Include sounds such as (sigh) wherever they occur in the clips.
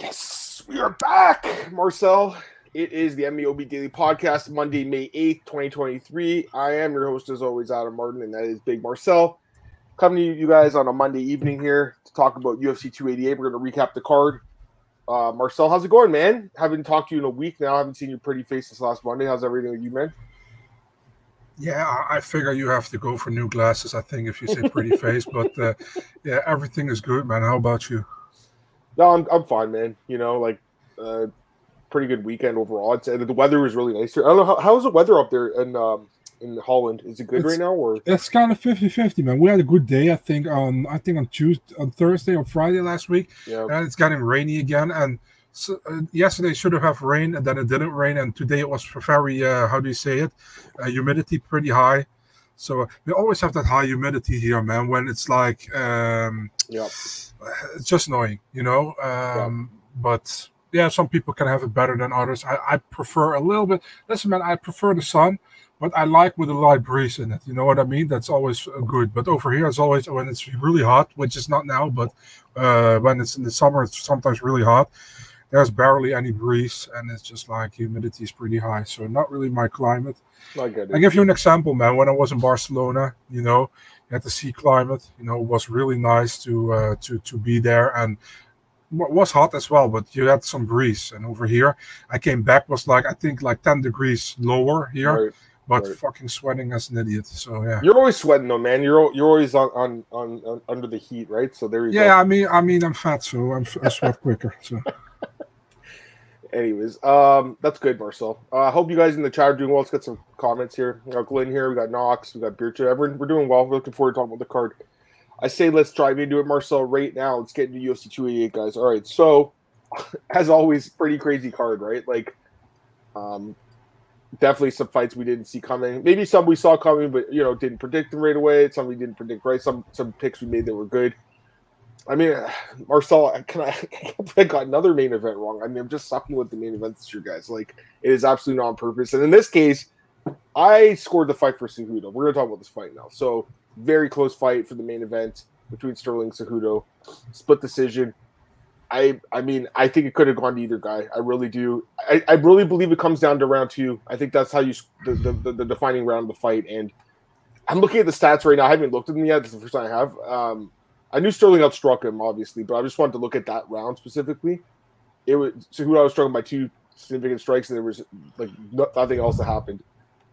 Yes, we are back, Marcel. It is the MMAOB Daily Podcast, Monday, May 8th, 2023. I am your host, as always, Adam Martin, and that is Big Marcel. Coming to you guys on a Monday evening here to talk about UFC 288. We're going to recap the card. Uh, Marcel, how's it going, man? Haven't talked to you in a week now. haven't seen your pretty face since last Monday. How's everything with you, man? Yeah, I figure you have to go for new glasses. I think if you say pretty (laughs) face, but uh, yeah, everything is good, man. How about you? No, I'm I'm fine, man. You know, like uh, pretty good weekend overall. It's, the weather was really nice here. I don't know how, how's the weather up there in um, in Holland. Is it good it's, right now or it's kind of 50-50, man. We had a good day, I think on I think on Tuesday, on Thursday, or Friday last week, yeah. and it's getting rainy again. And so, uh, yesterday should have had rain, and then it didn't rain, and today it was very uh, how do you say it? Uh, humidity pretty high. So we always have that high humidity here, man. When it's like, um, yeah, it's just annoying, you know. Um, yeah. But yeah, some people can have it better than others. I, I prefer a little bit. Listen, man, I prefer the sun, but I like with a light breeze in it. You know what I mean? That's always good. But over here, it's always when it's really hot, which is not now, but uh, when it's in the summer, it's sometimes really hot. There's barely any breeze, and it's just like humidity is pretty high. So not really my climate. I get it. I give you an example, man. When I was in Barcelona, you know, at the sea climate, you know, it was really nice to uh, to to be there, and was hot as well, but you had some breeze. And over here, I came back was like I think like ten degrees lower here. Right but right. fucking sweating as an idiot. So yeah, you're always sweating though, man. You're you're always on on, on, on under the heat, right? So there you yeah, go. Yeah, I mean, I mean, I'm fat, so I'm, I sweat quicker. So. (laughs) Anyways, um, that's good, Marcel. Uh, I uh, hope you guys in the chat are doing well. Let's get some comments here. We got Glenn here. We got Knox. We got Bircha. Everyone, we're doing well. We're looking forward to talking about the card. I say let's drive into it, Marcel, right now. Let's get into UFC 288, guys. All right. So, (laughs) as always, pretty crazy card, right? Like, um, definitely some fights we didn't see coming. Maybe some we saw coming, but you know, didn't predict them right away. Some we didn't predict right. Some some picks we made that were good. I mean, (sighs) Marcel, can I, (laughs) I got another main event wrong. I mean, I'm just sucking with the main event year, guys. Like, it is absolutely not on purpose. And in this case, I scored the fight for Cejudo. We're going to talk about this fight now. So, very close fight for the main event between Sterling and Cejudo. Split decision. I I mean, I think it could have gone to either guy. I really do. I, I really believe it comes down to round two. I think that's how you the, the, the defining round of the fight. And I'm looking at the stats right now. I haven't looked at them yet. This is the first time I have. Um, I knew Sterling outstruck him, obviously, but I just wanted to look at that round specifically. It was I was struck by two significant strikes, and there was like nothing else that happened.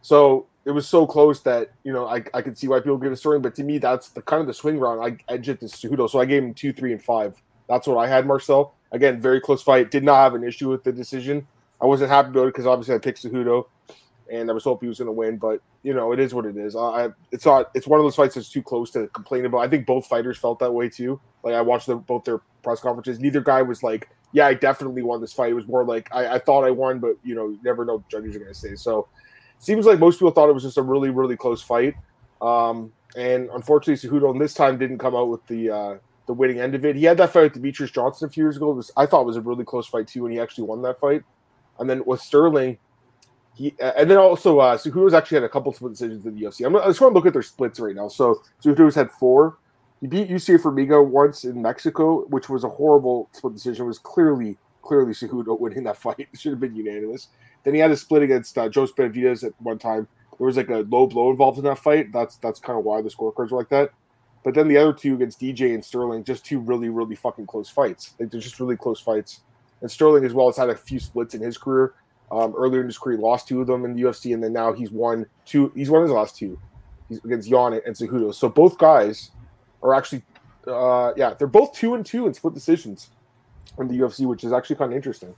So it was so close that you know I, I could see why people give it Sterling, but to me that's the kind of the swing round. I edged it to Cejudo, so I gave him two, three, and five. That's what I had, Marcel. Again, very close fight. Did not have an issue with the decision. I wasn't happy about it because obviously I picked Cejudo and I was hoping he was going to win. But you know, it is what it is. I, it's not. It's one of those fights that's too close to complain about. I think both fighters felt that way too. Like I watched both their press conferences. Neither guy was like, "Yeah, I definitely won this fight." It was more like, "I, I thought I won, but you know, you never know what judges are going to say." So, seems like most people thought it was just a really, really close fight. Um, and unfortunately, Cejudo this time didn't come out with the uh, the winning end of it. He had that fight with Demetrious Johnson a few years ago. Was, I thought was a really close fight too, and he actually won that fight. And then with Sterling, he, and then also uh, Cejudo's actually had a couple split decisions in the UFC. I'm, I just want to look at their splits right now. So Cejudo's had four. He beat Jussier Formiga once in Mexico, which was a horrible split decision. It was clearly clearly Cejudo winning that (laughs) fight. It should have been unanimous. Then he had a split against uh, Joe Benavidez at one time. There was like a low blow involved in that fight. That's that's kind of why the scorecards were like that. But then the other two against DJ and Sterling, just two really really fucking close fights. Like they're just really close fights. And Sterling as well has had a few splits in his career. Um, earlier in his career, lost two of them in the UFC, and then now he's won two. He's won his last two. He's against Yan and Cejudo. So both guys are actually, uh, yeah, they're both two and two in split decisions in the UFC, which is actually kind of interesting.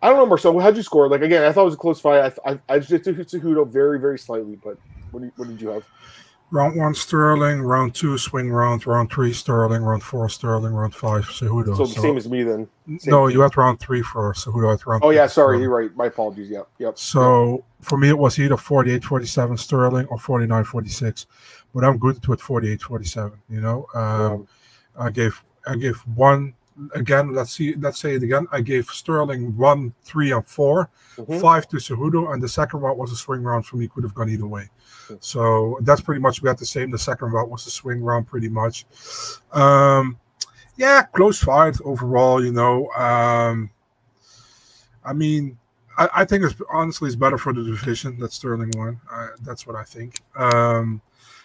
I don't know, Marcel. How'd you score? Like again, I thought it was a close fight. I I, I just took Cejudo very very slightly, but what, what did you have? Round one Sterling, round two swing round, round three Sterling, round four Sterling, round five Cejudo. So the so, same as me then. Same no, you had round three for Cejudo. At round oh yeah, sorry, you're right. My apologies. Yep, yep. So for me, it was either 48-47 Sterling or 49-46, but I'm good with 48-47. You know, um, I gave I gave one again. Let's see. Let's say it again. I gave Sterling one, three, and 4 mm-hmm. five to Cejudo, and the second round was a swing round for me. Could have gone either way. So that's pretty much we had the same. The second round was a swing round, pretty much. Um, yeah, close fight overall. You know, um, I mean, I, I, think it's honestly it's better for the division that Sterling won. I, that's what I think. Um,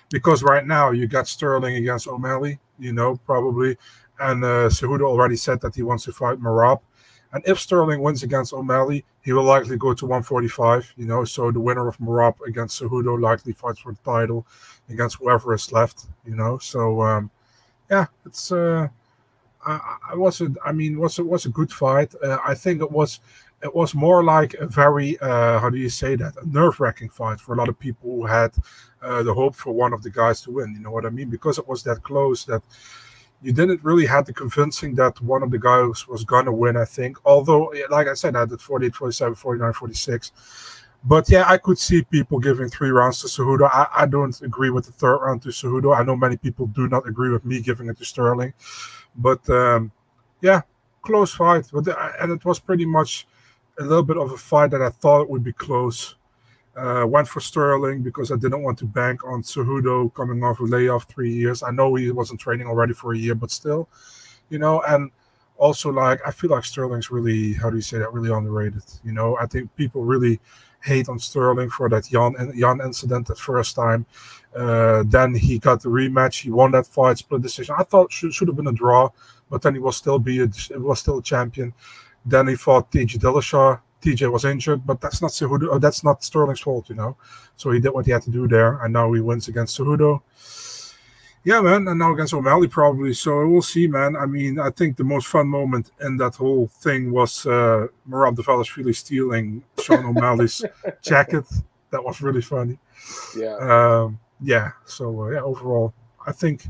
because right now you got Sterling against O'Malley. You know, probably, and uh, Cejudo already said that he wants to fight Merab. And if Sterling wins against O'Malley, he will likely go to 145. You know, so the winner of Merab against Cejudo likely fights for the title against whoever is left. You know, so um, yeah, it's uh, I, I was a, I mean, was it was a good fight. Uh, I think it was it was more like a very uh, how do you say that a nerve wracking fight for a lot of people who had uh, the hope for one of the guys to win. You know what I mean? Because it was that close that you didn't really have the convincing that one of the guys was going to win, I think. Although, like I said, I did 48, 47, 49, 46. But yeah, I could see people giving three rounds to Cejudo. I, I don't agree with the third round to Cejudo. I know many people do not agree with me giving it to Sterling. But um, yeah, close fight. But, uh, and it was pretty much a little bit of a fight that I thought would be close. Uh, went for Sterling because I didn't want to bank on Cejudo coming off a layoff three years. I know he wasn't training already for a year, but still, you know, and also like I feel like Sterling's really how do you say that really underrated. You know, I think people really hate on Sterling for that Yan Yan incident the first time. Uh, then he got the rematch. He won that fight, split decision. I thought should should have been a draw, but then he was still be a, was still a champion. Then he fought TJ Dillashaw TJ was injured, but that's not Cejudo. Oh, that's not Sterling's fault, you know. So he did what he had to do there, and now he wins against Cejudo. Yeah, man, and now against O'Malley probably. So we'll see, man. I mean, I think the most fun moment in that whole thing was uh, Merab Dvalishvili stealing Sean O'Malley's (laughs) jacket. That was really funny. Yeah. Um, yeah. So uh, yeah, overall, I think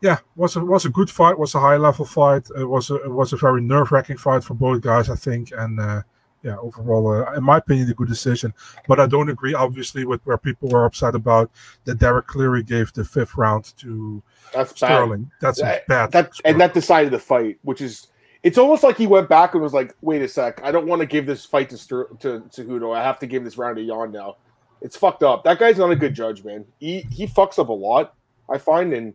yeah, was a was a good fight. Was a high level fight. It was a it was a very nerve wracking fight for both guys, I think. And uh, yeah, overall, uh, in my opinion, a good decision. But I don't agree, obviously, with where people were upset about that Derek Cleary gave the fifth round to That's Sterling. Bad. That's that, bad. That, and that decided the fight, which is it's almost like he went back and was like, "Wait a sec, I don't want to give this fight to Ster- to Cejudo. I have to give this round to Jan now." It's fucked up. That guy's not a good judge, man. He he fucks up a lot. I find, and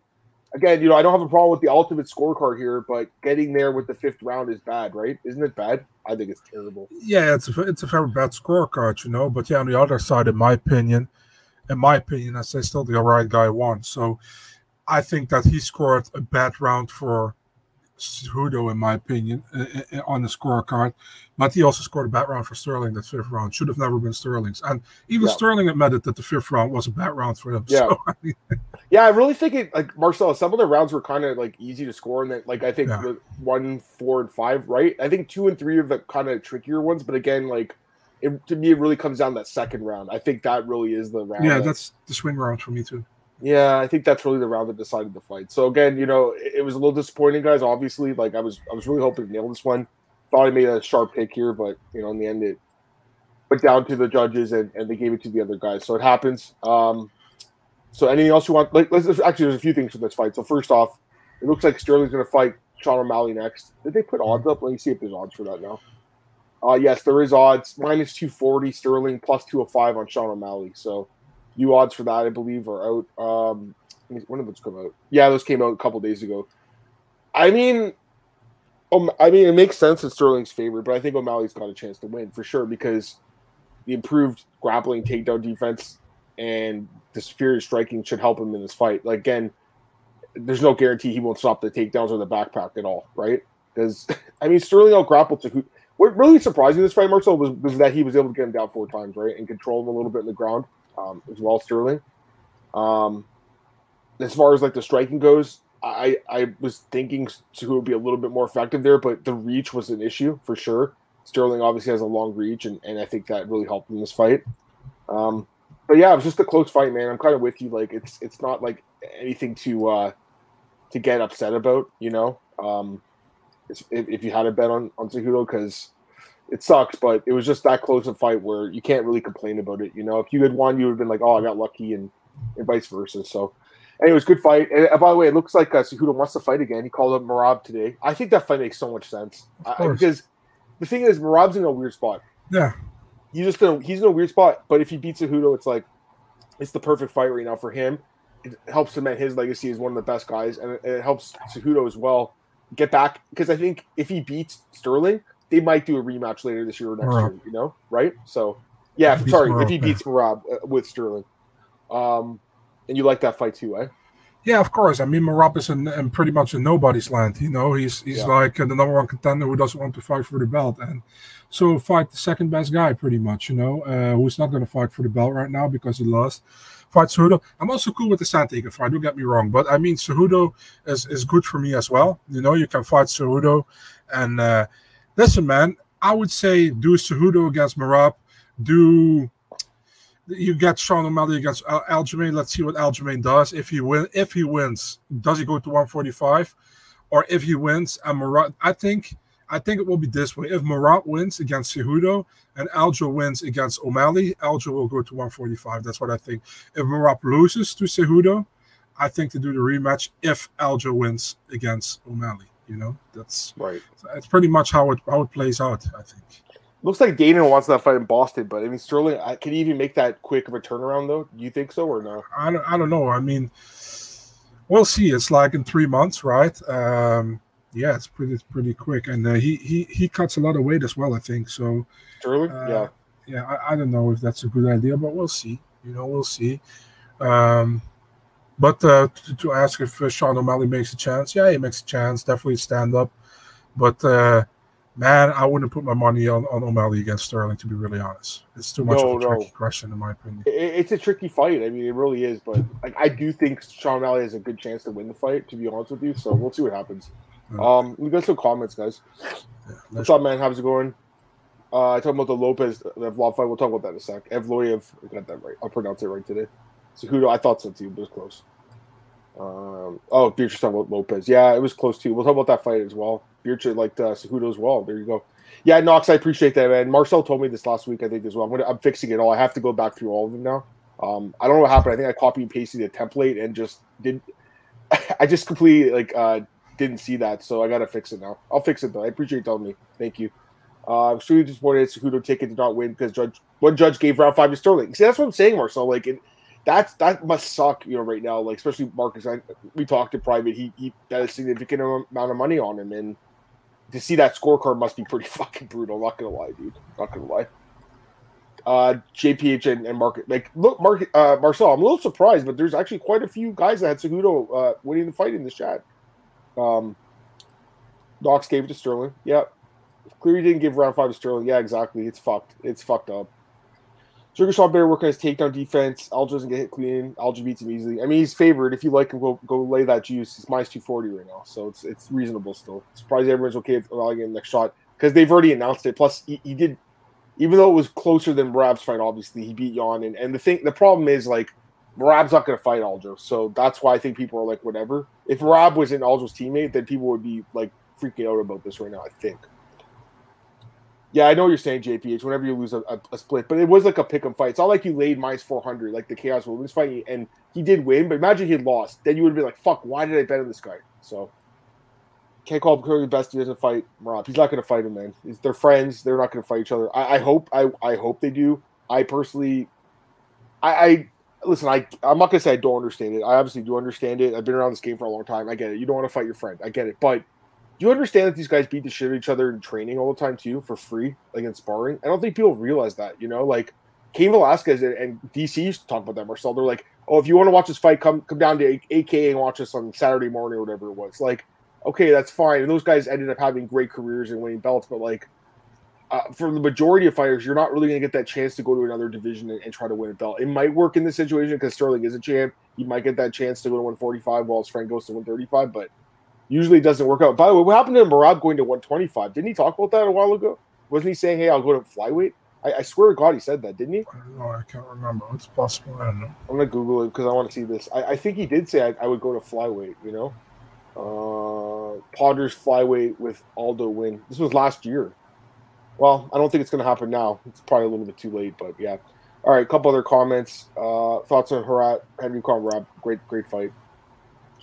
again, you know, I don't have a problem with the ultimate scorecard here, but getting there with the fifth round is bad, right? Isn't it bad? I think it's terrible. Yeah, it's a, it's a very bad scorecard, you know. But yeah, on the other side, in my opinion, in my opinion, I say still the right guy won. So I think that he scored a bad round for Cejudo, in my opinion, eh, eh, eh, on the scorecard. But he also scored a bad round for Sterling that fifth round. Should have never been Sterling's. And even yeah. Sterling admitted that the fifth round was a bad round for him. Yeah. So, I mean, (laughs) yeah, I really think it like Marcel, some of the rounds were kind of like easy to score, and that like I think yeah. one, four, and five, right? I think two and three are the kind of trickier ones, but again, like it, to me, it really comes down that second round. I think that really is the round. Yeah, that, that's the swing round for me too. Yeah, I think that's really the round that decided the fight. So again, you know, it, it was a little disappointing, guys. Obviously, like I was, I was really hoping to nail this one. Thought I made a sharp pick here, but you know, in the end, it went down to the judges and, and they gave it to the other guys. So it happens. Um, so anything else you want? Like, let's actually, there's a few things for this fight. So first off, it looks like Sterling's going to fight Sean O'Malley next. Did they put odds up? Let me see if there's odds for that now. Uh, yes, there is odds. Minus 240 Sterling, plus 205 on Sean O'Malley. So New odds for that, I believe, are out. Um, when did those come out? Yeah, those came out a couple days ago. I mean, um, I mean, it makes sense in Sterling's favor, but I think O'Malley's got a chance to win for sure because the improved grappling takedown defense and the superior striking should help him in this fight. Like again, there's no guarantee he won't stop the takedowns or the backpack at all, right? Because (laughs) I mean, Sterling out grappled to who. What really surprised me this fight, Marcel, was, was that he was able to get him down four times, right, and control him a little bit in the ground um, as well, Sterling. Um, as far as like the striking goes, I I was thinking who would be a little bit more effective there, but the reach was an issue for sure. Sterling obviously has a long reach, and, and I think that really helped in this fight. Um, but yeah, it was just a close fight, man. I'm kind of with you. Like it's it's not like anything to uh, to get upset about, you know. Um, if, if you had a bet on on because it sucks, but it was just that close a fight where you can't really complain about it. You know, if you had won, you would have been like, "Oh, I got lucky," and, and vice versa. So, anyways, good fight. And uh, by the way, it looks like uh, Cejudo wants to fight again. He called up Merab today. I think that fight makes so much sense I, because the thing is, Merab's in a weird spot. Yeah, he's just in a, he's in a weird spot. But if he beats Cejudo, it's like it's the perfect fight right now for him. it helps cement his legacy as one of the best guys, and it, it helps Cejudo as well get back because I think if he beats Sterling, they might do a rematch later this year or next year. You know, right? So yeah, if, sorry, Merab, if he beats Merab uh, with Sterling, um, and you like that fight too, eh? Yeah, of course. I mean, Merab is in, in pretty much in nobody's land. You know, he's he's yeah. like uh, the number one contender who doesn't want to fight for the belt, and so fight the second best guy, pretty much. You know, uh, who's not going to fight for the belt right now because he lost. Fight Cejudo. I'm also cool with the Sandhagen fight. Don't get me wrong, but I mean, Cejudo is is good for me as well. You know, you can fight Cejudo, and uh, listen, man. I would say do Cejudo against Merab. Do you get Sean O'Malley against uh, Aljamain. Let's see what Aljamain does. If he win, if he wins, does he go to 145? Or if he wins, and Merab, I think, I think it will be this way. If Merab wins against Cejudo and Aljo wins against O'Malley, Aljo will go to 145. That's what I think. If Merab loses to Cejudo, I think to do the rematch if Aljo wins against O'Malley. You know, that's right. It's pretty much how it how it plays out. I think. Looks like Dana wants that fight in Boston, but I mean Sterling, I, can he even make that quick of a turnaround though? Do you think so or no? I don't, I don't know. I mean, we'll see. It's like in three months, right? Um, yeah, it's pretty it's pretty quick, and uh, he he he cuts a lot of weight as well. I think so. Sterling, uh, yeah, yeah. I, I don't know if that's a good idea, but we'll see. You know, we'll see. Um, but uh, to, to, ask if uh, Sean O'Malley makes a chance, yeah, he makes a chance. Definitely stand up, but uh, Man, I wouldn't put my money on, on O'Malley against Sterling, to be really honest. It's too much no, of a no. tricky question, in my opinion. It, it's a tricky fight. I mean, it really is. But like, I do think Sean O'Malley has a good chance to win the fight, to be honest with you. So we'll see what happens. Yeah. Um, we got some comments, guys. Yeah, What's up, man? How's it going? Uh, I talked about the Lopes the Evloev fight. We'll talk about that in a sec. Evloev, I got that right. I'll pronounce it right today. Cejudo, I thought so too, but it was close. Um, oh, Beatrice talking about Lopes. Yeah, it was close too. We'll talk about that fight as well. Beatrice liked uh, Cejudo as well. There you go. Yeah, Knox, I appreciate that, man. Marcel told me this last week, I think, as well. I'm, gonna, I'm fixing it all. I have to go back through all of them now. Um, I don't know what happened. I think I copied and pasted the template and just didn't. (laughs) I just completely like uh, didn't see that, so I gotta fix it now. I'll fix it though. I appreciate you telling me. Thank you. Uh, I'm extremely disappointed Cejudo ticket did not win because judge one judge gave round five to Sterling. See, that's what I'm saying, Marcel. Like, it, that's that must suck, you know, right now. Like, especially Marcus. I, we talked to private. He he got a significant amount of money on him, and to see that scorecard must be pretty (laughs) fucking brutal. Not gonna lie, dude. Not gonna lie. Uh, JPH and, and like look, Mark uh, Marcel. I'm a little surprised, but there's actually quite a few guys that had Cejudo uh, winning the fight in this chat. Um, Knox gave it to Sterling. Yep. Clearly didn't give round five to Sterling. Yeah, exactly. It's fucked. It's fucked up. Sugar better work on his takedown defense. Aljo doesn't get hit clean. Aljo beats him easily. I mean, he's favored. If you like him, go go lay that juice. He's minus two forty right now, so it's it's reasonable still. Surprised everyone's okay with allowing him next shot because they've already announced it. Plus, he, he, did, even though it was closer than Merab's fight. Obviously, he beat Yan, and and the thing, the problem is like Merab's not going to fight Aljo, so that's why I think people are like whatever. If Merab was in Aljo's teammate, then people would be like freaking out about this right now. I think. Yeah, I know you're saying JPH. Whenever you lose a, a, a, split, but it was like a pick 'em fight. It's not like you laid minus 400 like the Chaos Wilderness fight, and he did win. But imagine he had lost, then you would have been like, "Fuck, why did I bet on this guy?" So can't call Curry best. He doesn't fight Merab. He's not going to fight him, man. they're friends. They're not going to fight each other. I, I, hope. I, I hope they do. I personally, I, I listen. I I'm not going to say I don't understand it. I obviously do understand it. I've been around this game for a long time. I get it. You don't want to fight your friend. I get it, but do you understand that these guys beat the shit out of each other in training all the time too for free, like in sparring? I don't think people realize that. You know, like Cain Velasquez and, and DC used to talk about that. Marcel, they're like, "Oh, if you want to watch this fight, come come down to AKA and watch us on Saturday morning or whatever it was." Like, okay, that's fine. And those guys ended up having great careers and winning belts, but like. Uh, for the majority of fighters, you're not really going to get that chance to go to another division and, and try to win a belt. It might work in this situation because Sterling is a champ. He might get that chance to go to 145 while his friend goes to 135, but usually doesn't work out. By the way, what happened to Merab going to 125? Didn't he talk about that a while ago? Wasn't he saying, "Hey, I'll go to flyweight"? I, I swear to God, he said that, didn't he? I don't know. I can't remember. It's possible. I don't know. I'm gonna Google it because I want to see this. I, I think he did say I, I, would go to flyweight. You know, uh, Potters flyweight with Aldo win. This was last year. Well, I don't think it's gonna happen now. It's probably a little bit too late, but yeah. All right, a couple other comments. Uh, thoughts on Harat Henry Conrad? Great, great fight.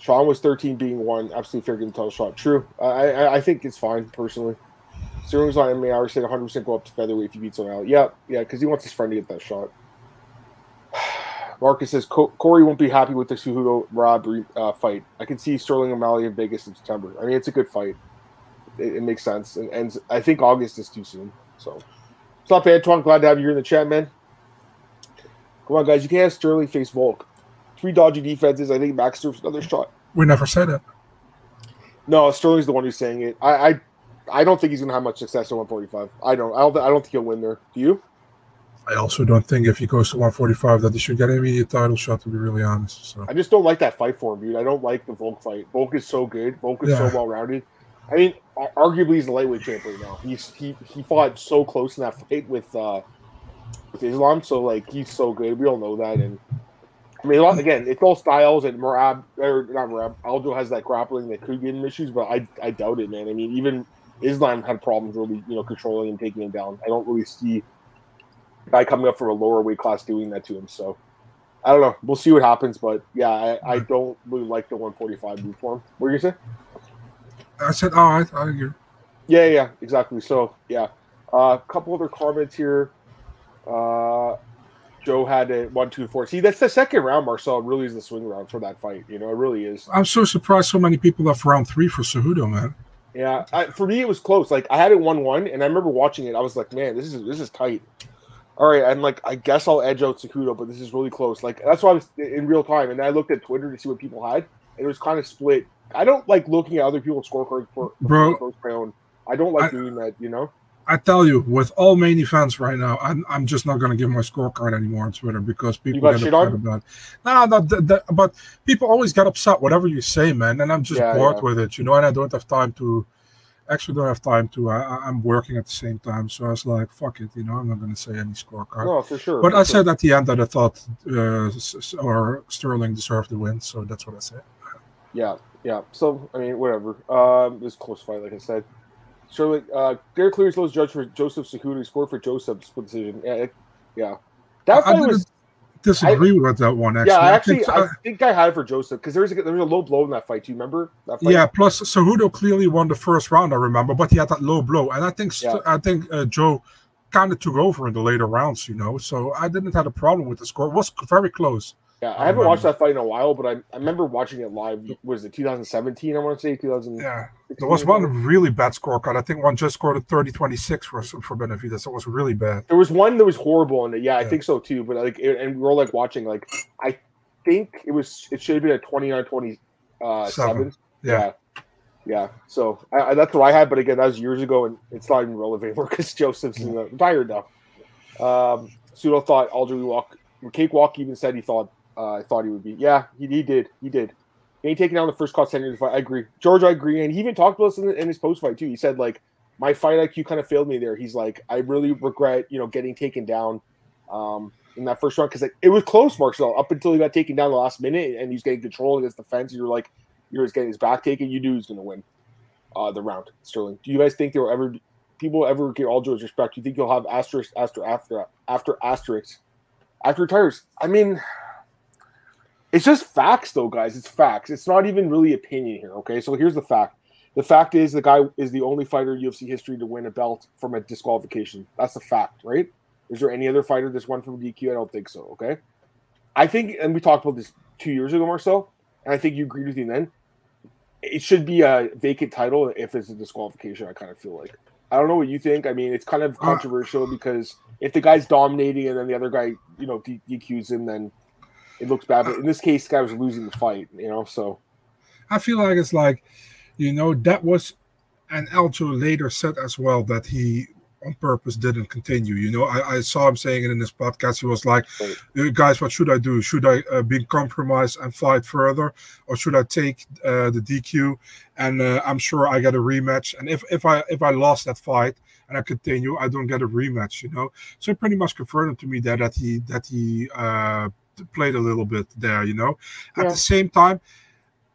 Sean was 13 being one. Absolutely fair game title shot. True. I, I, I think it's fine personally. Sterling's on MMA. I said 100 percent go up to featherweight if you beat someone out. Yeah, yeah, because he wants his friend to get that shot. (sighs) Marcus says Corey won't be happy with the Cejudo Rob uh, fight. I can see Sterling and O'Malley in Vegas in September. I mean, it's a good fight. It, it makes sense, and, and, I think August is too soon. So, what's up, Antoine? Glad to have you here in the chat, man. Come on, guys. You can't have Sterling face Volk. Three dodgy defenses. I think Max deserves another shot. We never said it. No, Sterling's the one who's saying it. I, I, I don't think he's going to have much success at 145. I don't. I don't. I don't think he'll win there. Do you? I also don't think if he goes to 145 that he should get an immediate title shot. To be really honest, so I just don't like that fight for him, dude. I don't like the Volk fight. Volk is so good. Volk is yeah. so well rounded. I mean, arguably he's the lightweight champion now. He's he he fought so close in that fight with uh with Islam, so like he's so good. We all know that, and I mean, again, it's all styles, and Merab or not Merab. Aljo has that grappling that could get him issues, but I I doubt it, man. I mean, even Islam had problems really, you know, controlling and taking him down. I don't really see a guy coming up from a lower weight class doing that to him. So I don't know. We'll see what happens, but yeah, I, I don't really like the 145 move for him. What are you say? I said, oh, I, I agree. Yeah, yeah, exactly. So yeah, a uh, couple other comments here. Uh, Joe had a one, two, four. See, that's the second round. Marcel really is the swing round for that fight. You know, it really is. I'm so surprised so many people left round three for Cejudo, man. Yeah, I, for me it was close. Like I had it one one, and I remember watching it. I was like, man, this is this is tight. All right, I'm like, I guess I'll edge out Cejudo, but this is really close. Like that's why I was in real time, and I looked at Twitter to see what people had, and it was kind of split. I don't like looking at other people's scorecards for, bro. my own. I don't like I, doing that, you know. I tell you, with all main events right now, I'm, I'm just not going to give my scorecard anymore on Twitter because people get upset on? about it. No, no, the, the, but people always get upset whatever you say, man, and I'm just yeah, bored yeah. with it, you know. And I don't have time to, actually, don't have time to. I, am working at the same time, so I was like, fuck it, you know, I'm not going to say any scorecard. No, for sure. But for I sure. said at the end that I thought uh, or Sterling deserved the win, so that's what I said. Yeah, yeah. So I mean, whatever. Um, this close fight, like I said. Surely, uh, Derek Clearslow judge for Joseph Cejudo. Scored for Joseph's decision. Yeah, it, yeah. That fight I was. Disagree I, with that one. Actually, yeah, I actually, I think, I think I had it for Joseph because there was a, there was a low blow in that fight. Do you remember that fight? Yeah. Plus, Cejudo clearly won the first round. I remember, but he had that low blow, and I think yeah. I think uh, Joe kind of took over in the later rounds. You know, so I didn't have a problem with the score. It was very close. Yeah, I haven't watched that fight in a while, but I, I remember watching it live. Was it 2017? I want to say 2000. Yeah, there was one really bad scorecard. I think one just scored a 30 26 for for Benavidez. So it was really bad. There was one that was horrible in it. Yeah, I yeah. think so too. But like, it, and we were like watching. Like, I think it was. It should have been a 29 27. Uh, yeah. yeah. Yeah, so I, I, that's what I had, but again, that was years ago, and it's not even relevant (laughs) because Joseph's yeah. retired now. Um, Pseudo thought Aljo walk. Cakewalk even said he thought uh, I thought he would be. Yeah, he, he did. He did. He ain't taking down the first contender the fight. I agree. George, I agree. And he even talked about this in, in his post fight too. He said like my fight IQ kind of failed me there. He's like, I really regret, you know, getting taken down um, in that first round because like, it was close, Marcel, up until he got taken down the last minute and he's getting control against the fence. You're like, you're just getting his back taken. You knew he was going to win uh, the round, Sterling. Do you guys think there will ever people ever get all George respect? Do you think you'll have asterisk after after after asterisk after retires? I mean. It's just facts, though, guys. It's facts. It's not even really opinion here. Okay, so here's the fact. The fact is the guy is the only fighter in UFC history to win a belt from a disqualification. That's a fact, right? Is there any other fighter that's won from DQ? I don't think so. Okay, I think, and we talked about this two years ago, or so, and I think you agreed with me then. It should be a vacant title if it's a disqualification. I kind of feel like. I don't know what you think. I mean, it's kind of controversial because if the guy's dominating and then the other guy, you know, DQs him, then it looks bad. But in this case, guy was losing the fight, you know. So I feel like it's like, you know, that was, and Aljo later said as well that he on purpose didn't continue. You know, I, I saw him saying it in his podcast. He was like, right. "Guys, what should I do? Should I uh, be compromised and fight further, or should I take uh, the DQ? And uh, I'm sure I get a rematch. And if if I if I lost that fight." And I continue, I don't get a rematch, you know. So it pretty much confirmed to me that that he that he uh, played a little bit there, you know. At yeah. the same time,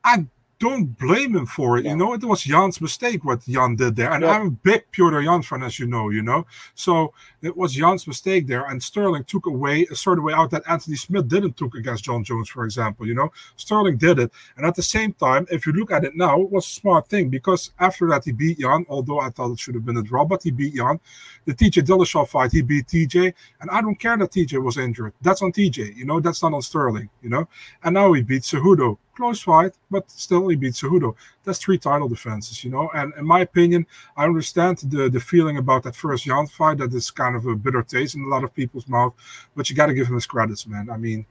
I don't blame him for it. Yeah. You know, it was Yan's mistake what Yan did there. And yeah. I'm a big Petr Yan fan, as you know, you know. So it was Yan's mistake there. And Sterling took away a certain way out that Anthony Smith didn't took against Jon Jones, for example. You know, Sterling did it. And at the same time, if you look at it now, it was a smart thing because after that he beat Yan, although I thought it should have been a draw, but he beat Yan. The TJ Dillashaw fight, he beat TJ. And I don't care that TJ was injured. That's on TJ, you know, that's not on Sterling, you know. And now he beat Cejudo close fight, but still he beat Cejudo. That's three title defenses, you know. And in my opinion, I understand the the feeling about that first Yan fight that is kind of a bitter taste in a lot of people's mouth, but you got to give him his credits, man. I mean,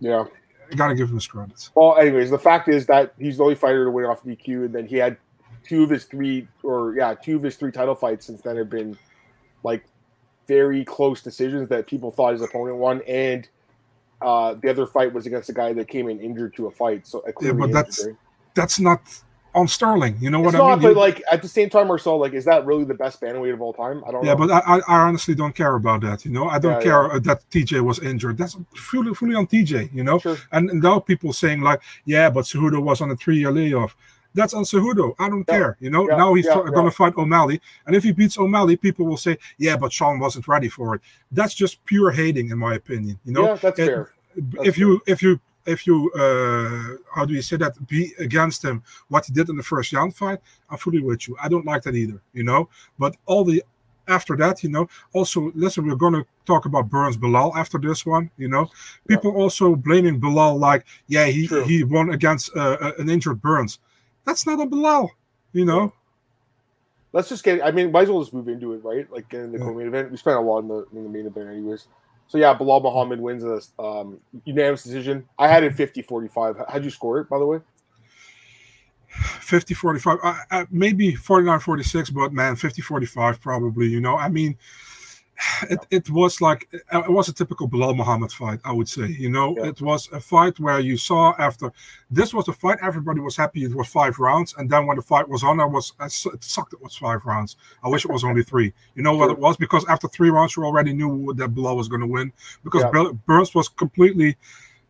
yeah, you got to give him his credits. Well, anyways, the fact is that he's the only fighter to win off DQ, and then he had two of his three, or yeah, two of his three title fights since then have been like very close decisions that people thought his opponent won, and uh, the other fight was against a guy that came in injured to a fight. So yeah, but that's injury. that's not on Sterling. You know what it's I not, mean? But like at the same time, Marcel, like, is that really the best bantamweight of all time? I don't. Yeah, know. but I, I honestly don't care about that. You know, I don't yeah, care yeah. that TJ was injured. That's fully fully on TJ. You know, sure. and, and now people saying like, yeah, but Cejudo was on a three year layoff. That's on Cejudo. I don't yeah. care. You know, now he's going to fight O'Malley, and if he beats O'Malley, people will say, yeah, but Sean wasn't ready for it. That's just pure hating, in my opinion. You know, yeah, that's fair if you if you if you uh how do you say that be against him what he did in the first Yan fight, I'm fully with you. I don't like that either, you know. But all the after that, you know, also listen, we're gonna talk about Burns Belal after this one, you know. People yeah. also blaming Belal like, yeah, he True. he won against uh, an injured Burns. That's not a Belal, you know. Let's just get. I mean, might as well just move into it, right? Like in the yeah. co-main event, we spent a lot in the in the main event, anyways. So yeah, Belal Muhammad wins a um, unanimous decision. I had it 50-45. How'd you score it, by the way? 50 45 uh, uh, maybe 49 46 but man 50 45 probably you know i mean (sighs) it, it was like uh, it was a typical Belal Muhammad fight, I would say. You know, yeah. it was a fight where you saw after this was a fight, everybody was happy it was five rounds, and then when the fight was on, I was I, it sucked. It was five rounds. I wish it was only (laughs) three. You know what it was because after three rounds, you already knew that Belal was going to win because yeah. Burns was completely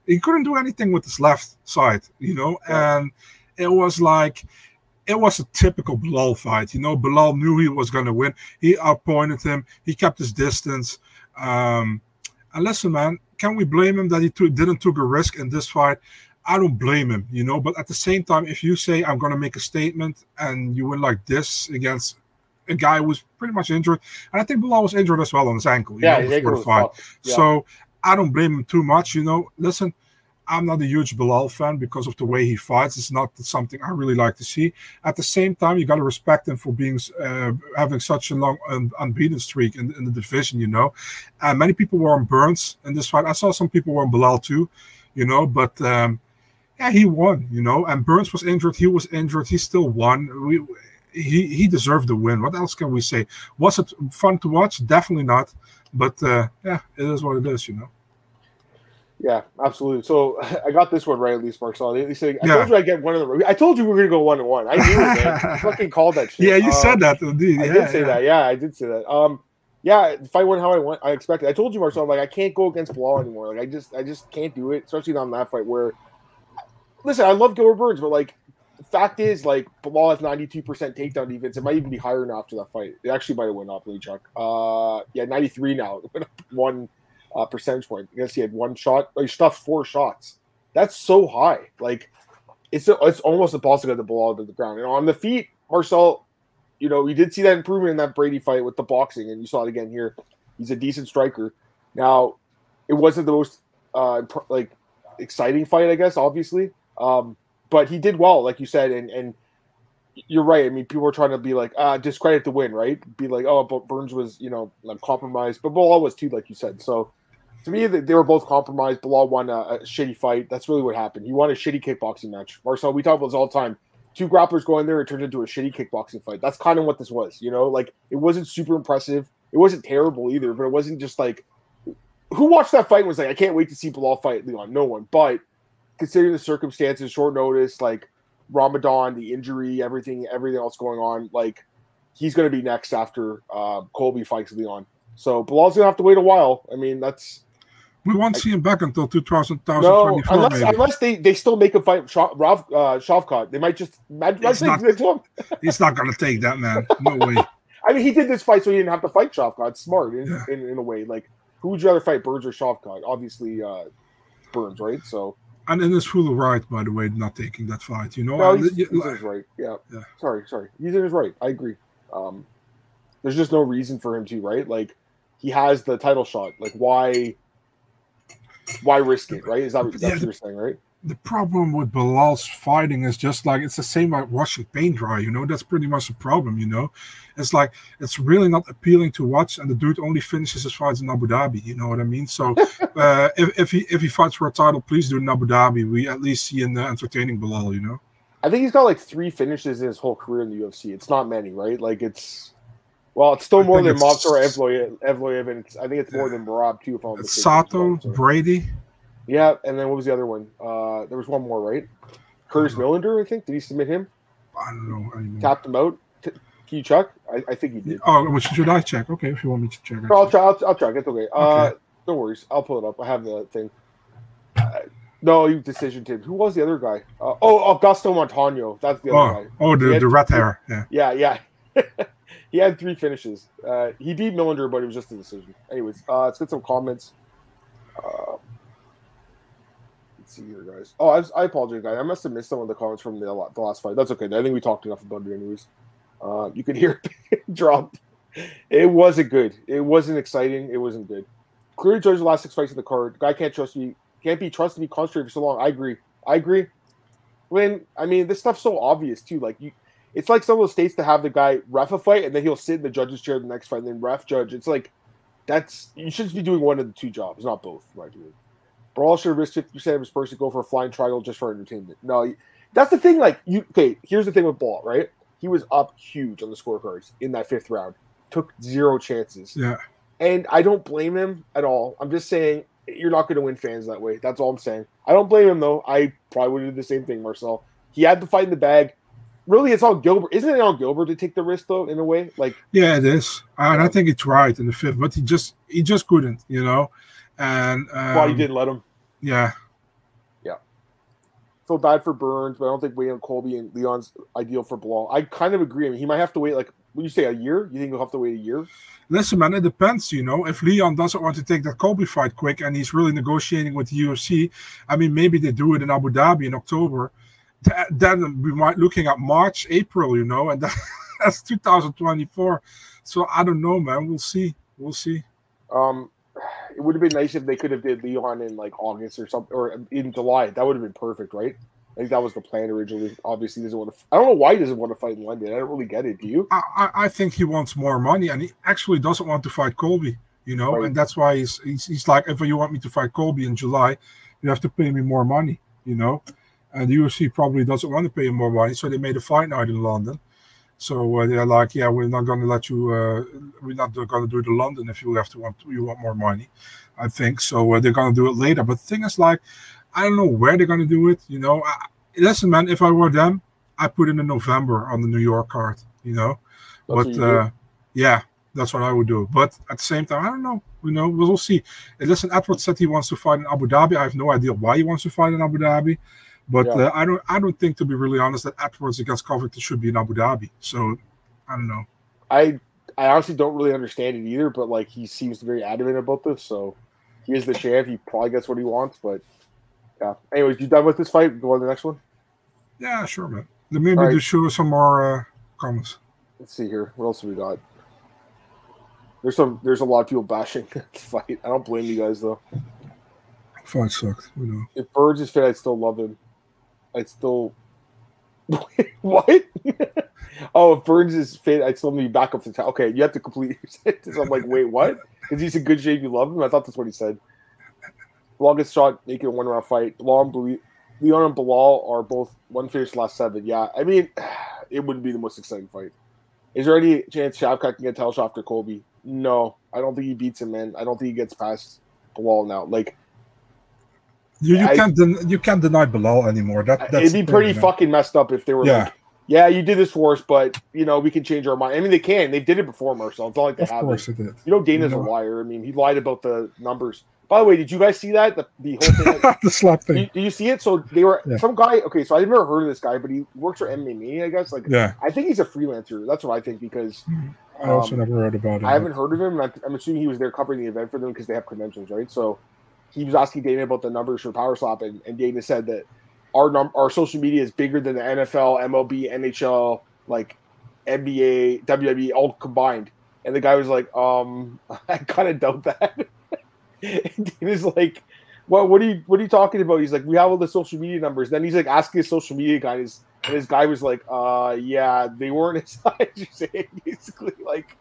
he couldn't do anything with his left side. You know, yeah. and it was like it was a typical Belal fight. You know, Belal knew he was going to win. He outpointed him. He kept his distance. Um, and listen, man, can we blame him that he took, didn't took a risk in this fight? I don't blame him, you know. But at the same time, if you say I'm going to make a statement and you win like this against a guy who was pretty much injured, and I think Belal was injured as well on his ankle, yeah, know, the fight. Yeah. So I don't blame him too much, you know. Listen, I'm not a huge Belal fan because of the way he fights. It's not something I really like to see. At the same time, you got to respect him for being uh, having such a long un- unbeaten streak in, in, the division. You know, and many people were on Burns in this fight. I saw some people were on Belal too. You know, but um, yeah, he won. You know, and Burns was injured. He was injured. He still won. We, he he deserved the win. What else can we say? Was it fun to watch? Definitely not. But uh, yeah, it is what it is. You know. Yeah, absolutely. So (laughs) I got this one right at least, Mark. So they say I yeah. told you I get one of the. I told you we were gonna go one to one. I knew it. I (laughs) fucking called that shit. Yeah, you um, said that. Indeed. I did say yeah. that. Yeah, I did say that. Um, yeah, if I went how I went, I expected. I told you, Marcel, like I can't go against Belal anymore. Like I just, I just can't do it, especially on that fight where. Listen, I love Gilbert Burns, but like, fact is, like Belal has ninety two percent takedown defense. It might even be higher now after that fight. It actually might have went up. Let me check. Uh, yeah, ninety three now. (laughs) one uh, percentage point. I guess he had one shot. He stuffed four shots. That's so high. Like it's it's almost impossible to get the ball to the ground. And on the feet, Marcel, you know, we did see that improvement in that Brady fight with the boxing, and you saw it again here. He's a decent striker. Now, it wasn't the most uh, like exciting fight, I guess, obviously, um, but he did well, like you said, and and you're right. I mean, people were trying to be like, uh, discredit the win, right? Be like, oh, but Burns was, you know, like compromised, but Belal was too, like you said. So to me, they were both compromised. Belal won a, a, shitty fight. That's really what happened. He won a shitty kickboxing match. Marcel, we talk about this all the time. Two grapplers go in there, it turned into a shitty kickboxing fight. That's kind of what this was. You know, like it wasn't super impressive. It wasn't terrible either, but it wasn't just like who watched that fight was like, I can't wait to see Belal fight Leon. No one. But considering the circumstances, short notice, like Ramadan, the injury, everything, everything else going on, like he's going to be next after uh, Colby fights Leon. So Belal's going to have to wait a while. I mean, that's We won't see him back until 2000, No, unless maybe. unless they, they still make a fight Sha- Ralph uh, Shavkat. They might just It's not- (laughs) He's not going to take that, man. No way. (laughs) I mean, he did this fight so he didn't have to fight Shavkat. Smart in, Yeah. in, in a way. Like, who would you rather fight, Burns or Shavkat? Obviously, uh, Burns, right? So And in his full right, by the way, not taking that fight. You know, no, he's, he's in his right. Yeah. Yeah. Sorry, sorry. He's in his right. I agree. Um, there's just no reason for him to, right? Like, he has the title shot. Like, why? Why risk it, right? Is that, Yeah, what the- you're saying, right? the problem with Belal's fighting is just like it's the same like watching paint dry, you know. That's pretty much the problem, you know. It's like it's really not appealing to watch, and the dude only finishes his fights in Abu Dhabi. You know what I mean? So (laughs) uh, if, if he if he fights for a title, please do in Abu Dhabi. We at least see an uh, entertaining Belal, you know. I think he's got like three finishes in his whole career in the UFC. It's not many, right? Like it's well, it's still I more than Movsar Evloev, Evloev, and I think it's more Yeah. than Merab too. If I'm It's mistaken, as Sato. Brady. yeah, and then what was the other one? Uh, there was one more, right? Curtis Millender, I think. Did he submit him? I don't know anymore. Tapped him out. T- Can you check? I, I think he did. Oh, which should I check? Okay, if you want me to check. I'll, try, I'll, I'll check. It's okay. Uh, Okay. no worries. I'll pull it up. I have the thing. Uh, no, you decision team. Who was the other guy? Uh, oh, Augusto Montano. That's the other Oh, guy. oh, the, the red hair. Yeah. Yeah, yeah. (laughs) (laughs) he had three finishes. Uh, he beat Millender, but it was just a decision. Anyways, uh, let's get some comments. Uh, let's see here, guys. Oh, I, I apologize, guys. I must have missed some of the comments from the, the last fight. That's okay. I think we talked enough about it, anyways. Uh, you could hear it (laughs) drop. It wasn't good. It wasn't exciting. It wasn't good. Clearly, judged the last six fights in the card. Guy can't trust me. Can't be trusted to be concentrated for so long. I agree. I agree. When I mean, this stuff's so obvious too. Like you, it's like some of those states to have the guy ref a fight and then he'll sit in the judge's chair the next fight and then ref judge. It's like that's you should just be doing one of the two jobs, not both, in my opinion. Brawl should risk fifty percent of his purse to go for a flying triangle just for entertainment. No, that's the thing. Like you, okay. Here's the thing with Ball, right? He was up huge on the scorecards in that fifth round. Took zero chances, Yeah. and I don't blame him at all. I'm just saying you're not going to win fans that way. That's all I'm saying. I don't blame him though. I probably would have did the same thing, Marcel. He had the fight in the bag. Really, it's on Gilbert. Isn't it on Gilbert to take the risk though? In a way, like Yeah, it is, and I think it's right in the fifth, but he just he just couldn't, you know. And um, why you didn't let him. Yeah, yeah. Feel bad for Burns, but I don't think waiting on Colby and Leon's ideal for Belal. I kind of agree. I mean, he might have to wait like when you say a year. You think he'll have to wait a year? listen, man, it depends, you know. If Leon doesn't want to take that Colby fight quick and he's really negotiating with the UFC, I mean, maybe they do it in Abu Dhabi in October. Th- Then we might looking at March, April, you know, and (laughs) that's 2024. So I don't know, man. We'll see. We'll see. Um, it would have been nice if they could have did Leon in like August or something, or in July. That would have been perfect, right? I think that was the plan originally. Obviously, he doesn't want to. I don't know why he doesn't want to fight in London. I don't really get it. Do you? I, I, I think he wants more money, and he actually doesn't want to fight Colby, you know, Right. and that's why he's, he's he's like, if you want me to fight Colby in July, you have to pay me more money, you know, and the UFC probably doesn't want to pay him more money, so they made a fight night in London. So uh, they're like, yeah, we're not going to let you, uh, we're not going to do it in London if you have to want you want more money, I think. So uh, they're going to do it later. But the thing is, like, I don't know where they're going to do it. You know, I, listen, man, if I were them, I put in a November on the New York card. You know, That's but uh, yeah, that's what I would do. But at the same time, I don't know. You know, we'll see. And listen, Edwards said he wants to fight in Abu Dhabi. I have no idea why he wants to fight in Abu Dhabi, but Yeah. uh, I don't. I don't think, to be really honest, that afterwards against Covington should be in Abu Dhabi. So I don't know. I I honestly don't really understand it either. But like, he seems very adamant about this. So he is the champ. He probably gets what he wants. But yeah. Anyways, you done with this fight? Go on to the next one. Yeah, sure, man. Then maybe right. to show some more uh, comments. Let's see here. What else have we got? There's some. There's a lot of people bashing (laughs) this fight. I don't blame you guys though. Fight sucked. You know. If Burns is fit, I'd still love him. I'd still. (laughs) what? oh, if Burns is fit, I'd still be back up to town. Okay, you have to complete your (laughs) sentence. I'm like, wait, what? Because he's in good shape. You love him. I thought that's what he said. Longest shot, make a one round fight. Leon, Bel- Leon and Belal are both one finish last seven. Yeah, I mean, (sighs) it wouldn't be the most exciting fight. Is there any chance Shavkat can get title shot after Colby? No, I don't think he beats him, man. I don't think he gets past Belal now. Like, You, you I- can't den- you can't deny Belal anymore. That that's it'd be thing, pretty fucking messed up if they were Yeah. like, yeah, you did this for us, but you know we can change our mind. I mean, they can. They did it before, Marcel. It's not like they Of haven't. course it did. You know, Dana's You a liar. I mean, he lied about the numbers. By the way, did you guys see that? The, the whole thing. (laughs) the slap thing. Do, do you see it? So they were Yeah. some guy. Okay, so I've never heard of this guy, but he works for MMA. I guess. Like, Yeah, I think he's a freelancer. That's what I think because I also Um, never heard about it. I haven't heard of him. I'm, I'm assuming he was there covering the event for them because they have credentials, right? So he was asking Dana about the numbers for Power Slap, and, and Dana said that our num- our social media is bigger than the NFL, MLB, NHL, like NBA, WWE, all combined. And the guy was like, um, (laughs) I kind of doubt that. (laughs) Dana's like, well, what are you what are you talking about? He's like, we have all the social media numbers. Then he's like asking his social media guy, his, and his guy was like, uh, yeah, they weren't as (laughs) high as you say. Basically, like,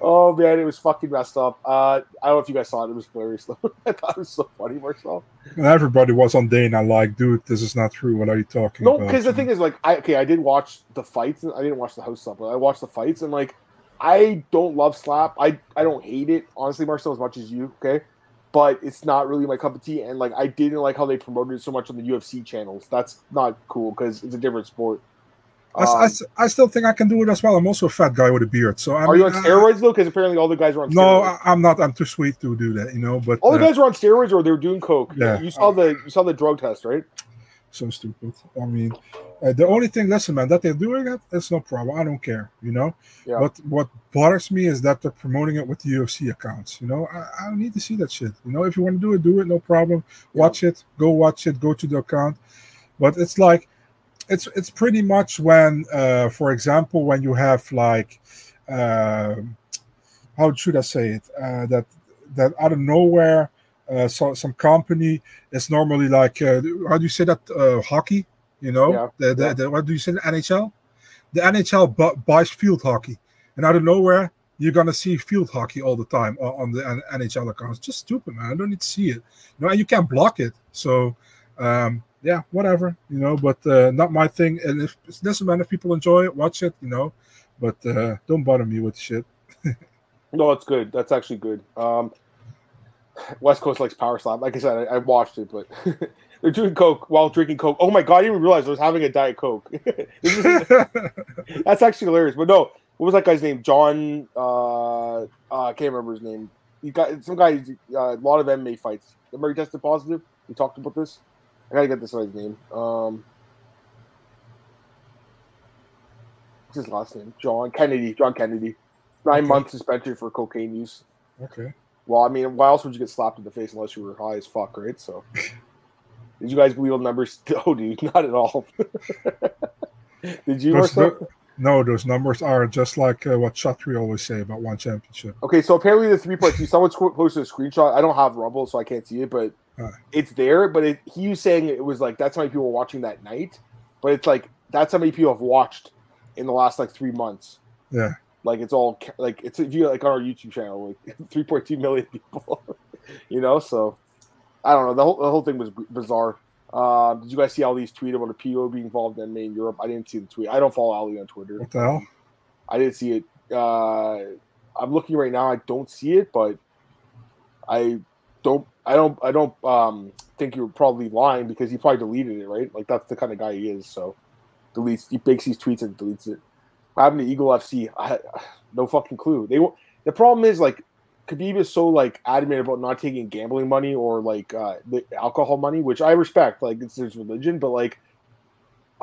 oh man, it was fucking messed up. Uh, I don't know if you guys saw it. It was hilarious (laughs) though. I thought it was so funny, Marcel. And everybody was on Dana like, dude, this is not true. What are you talking No, about? because the thing is, like, I okay, I did watch the fights. I didn't watch the house stuff, but I watched the fights, and like, I don't love slap. I I don't hate it honestly, Marcel, as much as you. Okay, but it's not really my cup of tea. And like, I didn't like how they promoted it so much on the UFC channels. That's not cool because it's a different sport. I, I Um, s- I still think I can do it as well. I'm also a fat guy with a beard, so I are mean, you on I- steroids though? Because apparently all the guys were on. No, steroids. I, I'm not. I'm too sweet to do that, you know. But all the uh, guys were on steroids or they were doing coke. Yeah. you saw the you saw the drug test, right? So stupid. I mean, uh, the only thing, listen, man, that they're doing it, it's no problem. I don't care, you know. Yeah. But what bothers me is that they're promoting it with the UFC accounts. You know, I, I don't need to see that shit. You know, if you want to do it, do it, no problem. Watch it, go watch it, go to the account. But it's like, it's it's pretty much when, uh, for example, when you have like, um how should I say it? Uh, that that out of nowhere, uh, so some company is normally like uh, how do you say that uh, hockey? You know, Yeah, the, the, yeah. the what do you say? The NHL. The NHL bu- buys field hockey, and out of nowhere, you're gonna see field hockey all the time on, the NHL accounts. Just stupid, man. I don't need to see it. You know, and you can't block it. So, um, yeah, whatever. You know, but uh, not my thing. And if it doesn't matter if people enjoy it, watch it. You know, but uh, don't bother me with shit. (laughs) No, it's good. That's actually good. Um, (sighs) West Coast likes power slap. Like I said, I, I watched it, but (laughs) they're doing coke while drinking coke. Oh my god! I didn't even realize I was having a diet coke. (laughs) Is- (laughs) that's actually hilarious. But no, what was that guy's name? John. Uh, uh, I can't remember his name. He got some guy. Uh, a lot of MMA fights. Remember he tested positive. We talked about this. I gotta get this guy's name. Um, what's his last name? John Kennedy. John Kennedy. Nine Okay. months suspension for cocaine use. okay. Well, I mean, why else would you get slapped in the face unless you were high as fuck, right? So, (laughs) did you guys believe the numbers? (laughs) Oh, dude, not at all. (laughs) did you? Those, Marcel? no, those numbers are just like uh, what Chatri always say about one championship. Okay, so apparently the three three point two. Someone posted a screenshot. I don't have Rumble, so I can't see it, but it's there. But it, he was saying it was like that's how many people were watching that night. But it's like that's how many people have watched in the last like three months. Yeah. Like it's all like it's if you like on our YouTube channel, like (laughs) three point two million people. (laughs) you know, so I don't know. The whole the whole thing was bizarre. Uh, did you guys see Ali's tweet about a PO being involved in MMA in Europe? I didn't see the tweet. I don't follow Ali on Twitter. What the hell? I didn't see it. Uh, I'm looking right now. I don't see it, but I don't. I don't. I don't um, think you're probably lying because he probably deleted it, right? Like that's the kind of guy he is. So deletes. He makes these tweets and deletes it. Happened to Eagle FC? I, (sighs) no fucking clue. They won't- the problem is like Khabib is so like adamant about not taking gambling money or like uh, the alcohol money, which I respect. Like it's his religion, but like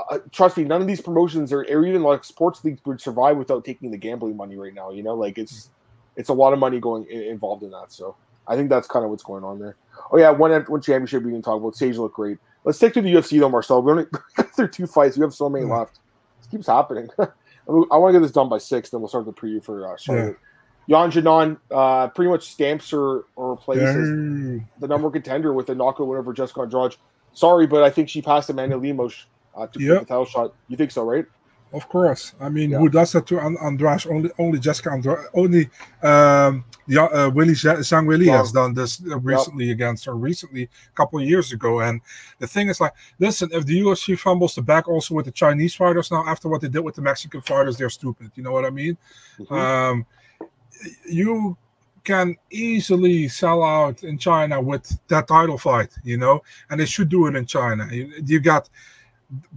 uh, trust me, none of these promotions or, or even like sports leagues would survive without taking the gambling money right now. You know, like it's it's a lot of money going involved in that. So I think that's kind of what's going on there. Oh yeah, one one championship we can talk about. Sage looked great. Let's stick to the UFC though, Marcel. We only (laughs) through two fights. We have so many Yeah. left. This keeps happening. (laughs) I, want to get this done by six, then we'll start the preview for uh, Charlotte. Jan Janon uh, pretty much stamps her or replaces Dang. the number contender with a knockout win over Jessica Andrade. Sorry, but I think she passed Amanda Lemos uh, to Yep. get the title shot. You think so, right? Of course. I mean, Yeah. who does that to And- Andrade? Only, only Jessica Andrade. Only um, yeah, uh, Weili Zhang Weili Yeah. has done this uh, recently against her. Recently, a couple of years ago. And the thing is, like, listen, if the UFC fumbles the back also with the Chinese fighters now, after what they did with the Mexican fighters, they're stupid. You know what I mean? Mhm. Um, you can easily sell out in China with that title fight, you know, and they should do it in China. You, you got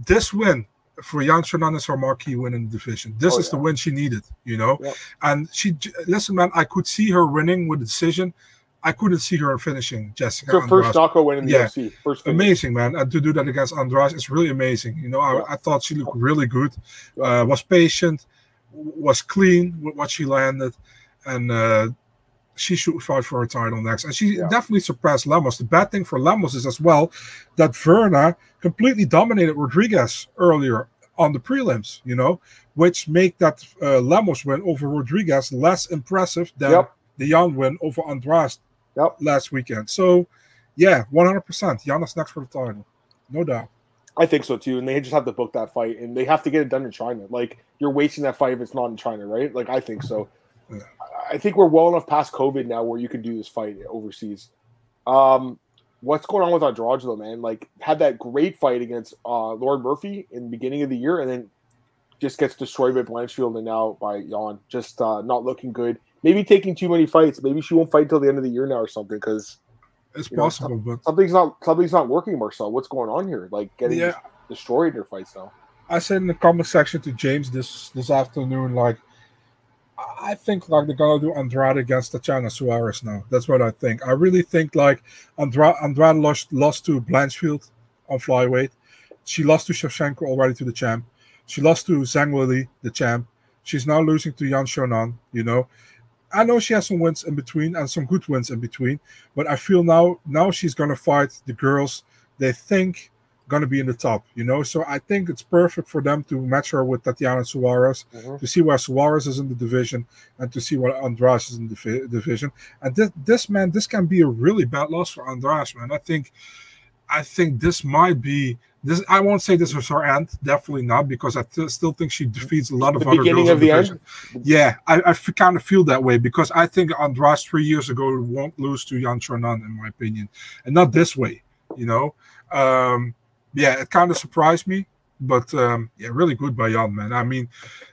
this win for Jan Fernandez her marquee win in the division. This Oh, is the win she needed, you know. Yep. And she, listen, man, I could see her winning with a decision I couldn't see her finishing Jessica. Her first knockout win in the yeah. UFC. First finish. amazing, man. And to do that against Andrade is really amazing. You know, I, yeah. I thought she looked really good. Uh, was patient, was clean with what she landed, and uh, she should fight for her title next. And she yeah. definitely surpassed Lemos. The bad thing for Lemos is as well that Virna completely dominated Rodriguez earlier on the prelims, you know, which make that uh, Lemos win over Rodriguez less impressive than yep. the Yan win over Andrade yep. last weekend. So, yeah, 100%. Yan is next for the title. No doubt. I think so too. And they just have to book that fight and they have to get it done in China. Like, you're wasting that fight if it's not in China, right? Like, I think so. Yeah. I think we're well enough past COVID now where you can do this fight overseas. Um, what's going on with Andrade though, man? Like had that great fight against uh, Lauren Murphy in the beginning of the year, and then just gets destroyed by Blanchfield and now by Yan. Just uh, not looking good. Maybe taking too many fights. Maybe she won't fight till the end of the year now or something. Because it's possible, know, but something's not something's not working, Marcel. What's going on here? Like getting yeah. destroyed in her fights now. I said in the comment section to James this this afternoon, like I think like they're gonna do Andrade against Tatiana Suarez now. That's what I think. I really think like Andrade Andrade lost lost to Blanchfield on flyweight. She lost to Shevchenko already to the champ. She lost to Zhang Weili, the champ. She's now losing to Yan Xiaonan, you know. I know she has some wins in between and some good wins in between, but I feel now now she's gonna fight the girls they think going to be in the top, you know. So I think it's perfect for them to match her with Tatiana Suarez mm-hmm. to see where Suarez is in the division and to see what Andras is in the division. And this, this man, this can be a really bad loss for Andras, man. I think, I think this might be this. I won't say this is her end, definitely not, because I th- still think she defeats a lot of the other beginning girls of the, the end. Yeah, I, I f- kind of feel that way because I think Andras three years ago won't lose to Yan Xiaonan, in my opinion, and not this way, you know. Um, yeah, it kind of surprised me, but um, yeah, really good by Yan, man. I mean,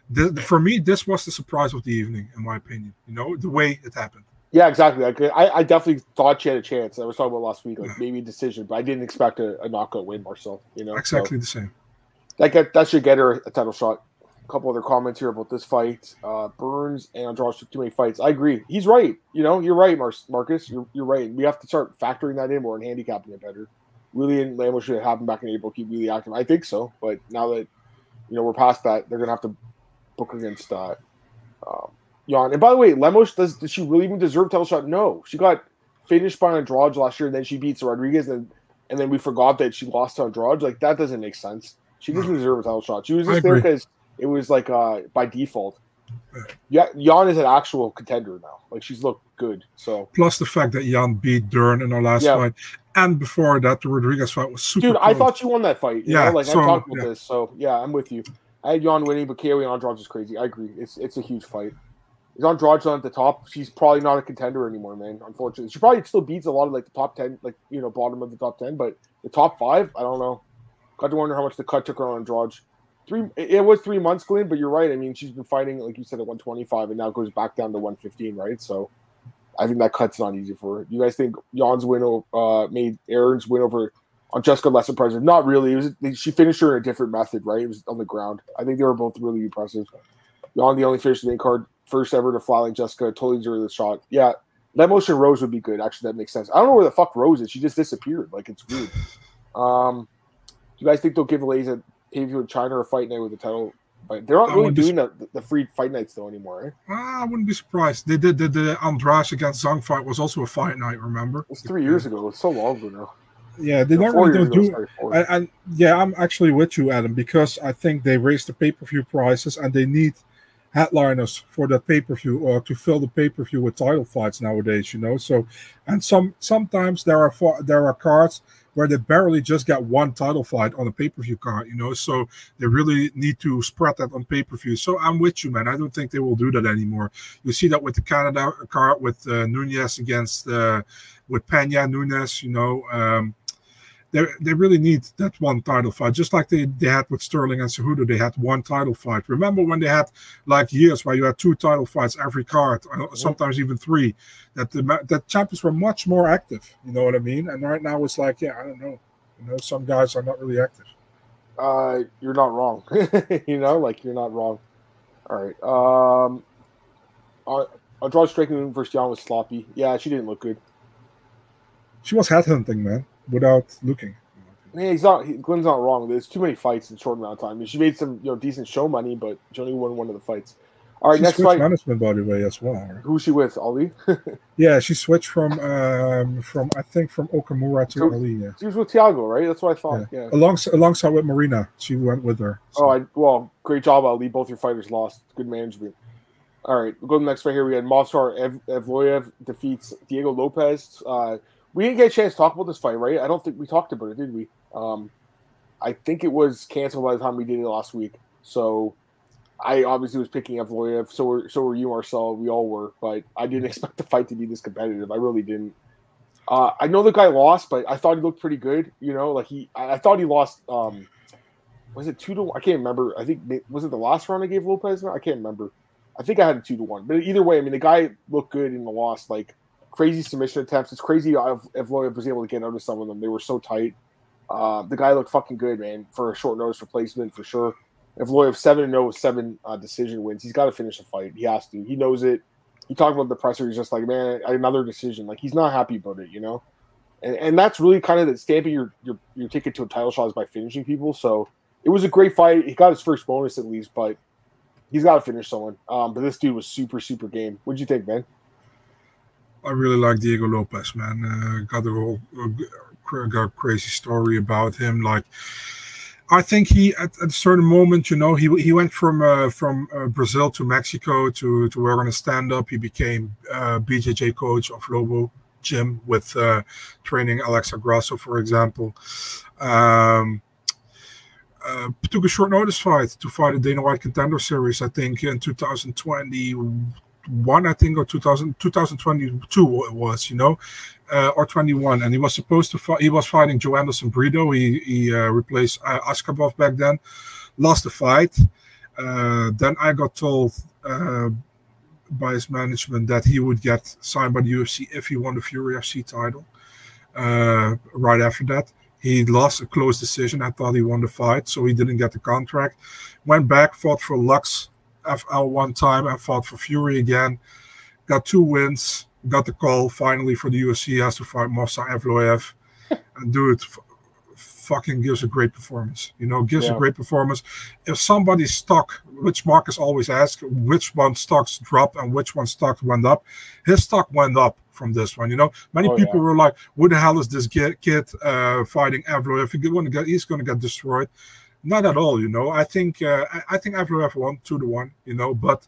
the, the, for me, this was the surprise of the evening, in my opinion. You know, the way it happened. Yeah, exactly. Like, I, I definitely thought she had a chance. I was talking about last week, like yeah. maybe a decision, but I didn't expect a, a knockout win, Marcel. You know, exactly so, the same. That get, that should get her a title shot. A couple other comments here about this fight. Uh, Burns and Andrade took too many fights. I agree. He's right. You know, you're right, Mar- Marcus. You're, you're right. We have to start factoring that in more and handicapping it better. Weili and Lambo should happen back in April. Keep really active. I think so, but now that you know we're past that, they're gonna have to book against uh, um, Yan. And by the way, Lemos does does she really even deserve title shot? No, she got finished by Andrade last year, and then she beats Rodriguez, and and then we forgot that she lost to Andrade. Like that doesn't make sense. She doesn't deserve a title shot. She was just there because it was like uh by default. Yeah, Yan is an actual contender now. Like she's looked good. So plus the fact that Jan beat Dern in her last yeah. fight, and before that, the Rodriguez fight was super. Dude, close. I thought you won that fight. yeah, know? like so, I talked about yeah. this, so yeah, I'm with you. I had Jan winning, but KO and Andrade is crazy. I agree. It's it's a huge fight. Is Andrade on at the top? She's probably not a contender anymore, man. Unfortunately, she probably still beats a lot of like the top ten, like you know, bottom of the top ten, but the top five, I don't know. Got to wonder how much the cut took her on Andrade. Three, it was three months, Glenn, but you're right. I mean, she's been fighting, like you said, at 125, and now goes back down to 115, right? So I think that cut's not easy for her. You guys think Yan's win uh, made Erin's win over on Jessica less impressive? Not really. It was she finished her in a different method, right? It was on the ground. I think they were both really impressive. Yan, the only finished the card, first ever to fly like Jessica, totally deserved the shot. Yeah, that motion Rose would be good. Actually, that makes sense. I don't know where the fuck Rose is. She just disappeared. Like it's weird. Um, do you guys think they'll give Eliza pay in China a fight night with the title but they're not really doing the, the free fight nights though anymore. Eh? I wouldn't be surprised. They did the, the Andrade against Zhang fight was also a fight night. Remember? It was three years ago. It's so long ago now. Yeah, they don't really do. and, and yeah, I'm actually with you, Adam, because I think they raised the pay per view prices and they need headliners for that pay per view or to fill the pay per view with title fights nowadays. You know, so and some sometimes there are there are cards where they barely just got one title fight on a pay per view card, you know. So they really need to spread that on pay per view. So I'm with you, man. I don't think they will do that anymore. You see that with the Canada card with uh, Nunes against uh, with Pena Nunes, you know. Um, they, they really need that one title fight, just like they, they had with Sterling and Cejudo. They had one title fight. Remember when they had like years where you had two title fights every card, uh, sometimes even three. That the that champions were much more active. You know what I mean? And right now it's like, yeah, I don't know. You know, some guys are not really active. Uh, you're not wrong. (laughs) you know, like you're not wrong. All right. Um, I'll, I'll draw striking versus Yan was sloppy. Yeah, she didn't look good. she was headhunting, man, without looking. Man, he's not. He, Glenn's not wrong. There's too many fights in a short amount of time. I mean, she made some, you know, decent show money, but she only won one of the fights. All right, she next fight. management, by the way, as well. right? Who's she with? Ali. (laughs) Yeah, she switched from um, from I think from Okamura to So- Ali. Yeah. she was with Tiago, right? That's what I thought. Yeah. Alongside, alongside with Marina, she went with her. So- Oh, I, well, great job, Ali. Both your fighters lost. Good management. All right, we'll go to the next fight here. We had Movsar Ev- Evloev defeats Diego Lopes. Uh, we didn't get a chance to talk about this fight, right? I don't think we talked about it, did we? Um, I think it was canceled by the time we did it last week. So I obviously was picking Evloev. So were so were you, Marcel. We all were, but I didn't (laughs) expect the fight to be this competitive. I really didn't. Uh, I know the guy lost, but I thought he looked pretty good. You know, like he, I, I thought he lost. Um, was it two to? one? I can't remember. I think was it the last round I gave Lopes? I can't remember. I think I had a two to one. But either way, I mean, the guy looked good in the loss. Like crazy submission attempts. It's crazy Evloev was able to get of some of them. They were so tight. Uh, the guy looked fucking good, man, for a short notice replacement for sure. Evloev seven and zero with seven uh, decision wins, he's got to finish the fight. He has to. He knows it. He talked about the presser. He's just like, man, another decision. Like he's not happy about it, you know. And, and that's really kind of the stamping your, your your ticket to a title shot is by finishing people. So it was a great fight. He got his first bonus at least, but he's got to finish someone. Um, but this dude was super super game. What'd you think, man? I really like Diego Lopes, man. Uh, got a whole uh, got a crazy story about him. Like, I think he at, at a certain moment, you know, he he went from uh, from uh, Brazil to Mexico to to work on a stand up. He became uh, BJJ coach of Lobo Gym with uh, training Alexa Grasso, for example. Um, took a short notice fight to fight a Dana White Contender Series, I think, in 2020 one, I think, or 2000, 2022 it was, you know, uh, or 21. And he was supposed to fight, he was fighting Joanderson Brito. He, he uh, replaced uh, Askabov back then, lost the fight. Uh, then I got told uh, by his management that he would get signed by the UFC if he won the Fury FC title. Uh, right after that, he lost a close decision. I thought he won the fight, so he didn't get the contract. Went back, fought for Lux FL one time and fought for Fury again. Got two wins. Got the call finally for the UFC. He has to fight Movsar Evloev. (laughs) and dude, f- fucking gives a great performance. You know, gives Yeah. a great performance. If somebody's stock, which Marcus always asks, which one stocks dropped and which one stock went up, his stock went up from this one. You know, many Oh, people yeah. were like, "What the hell is this kid, kid uh, fighting Evloev? He's going to get, he's going to get destroyed." Not at all, you know. I think uh, I, I think Evloev won two to one, you know, but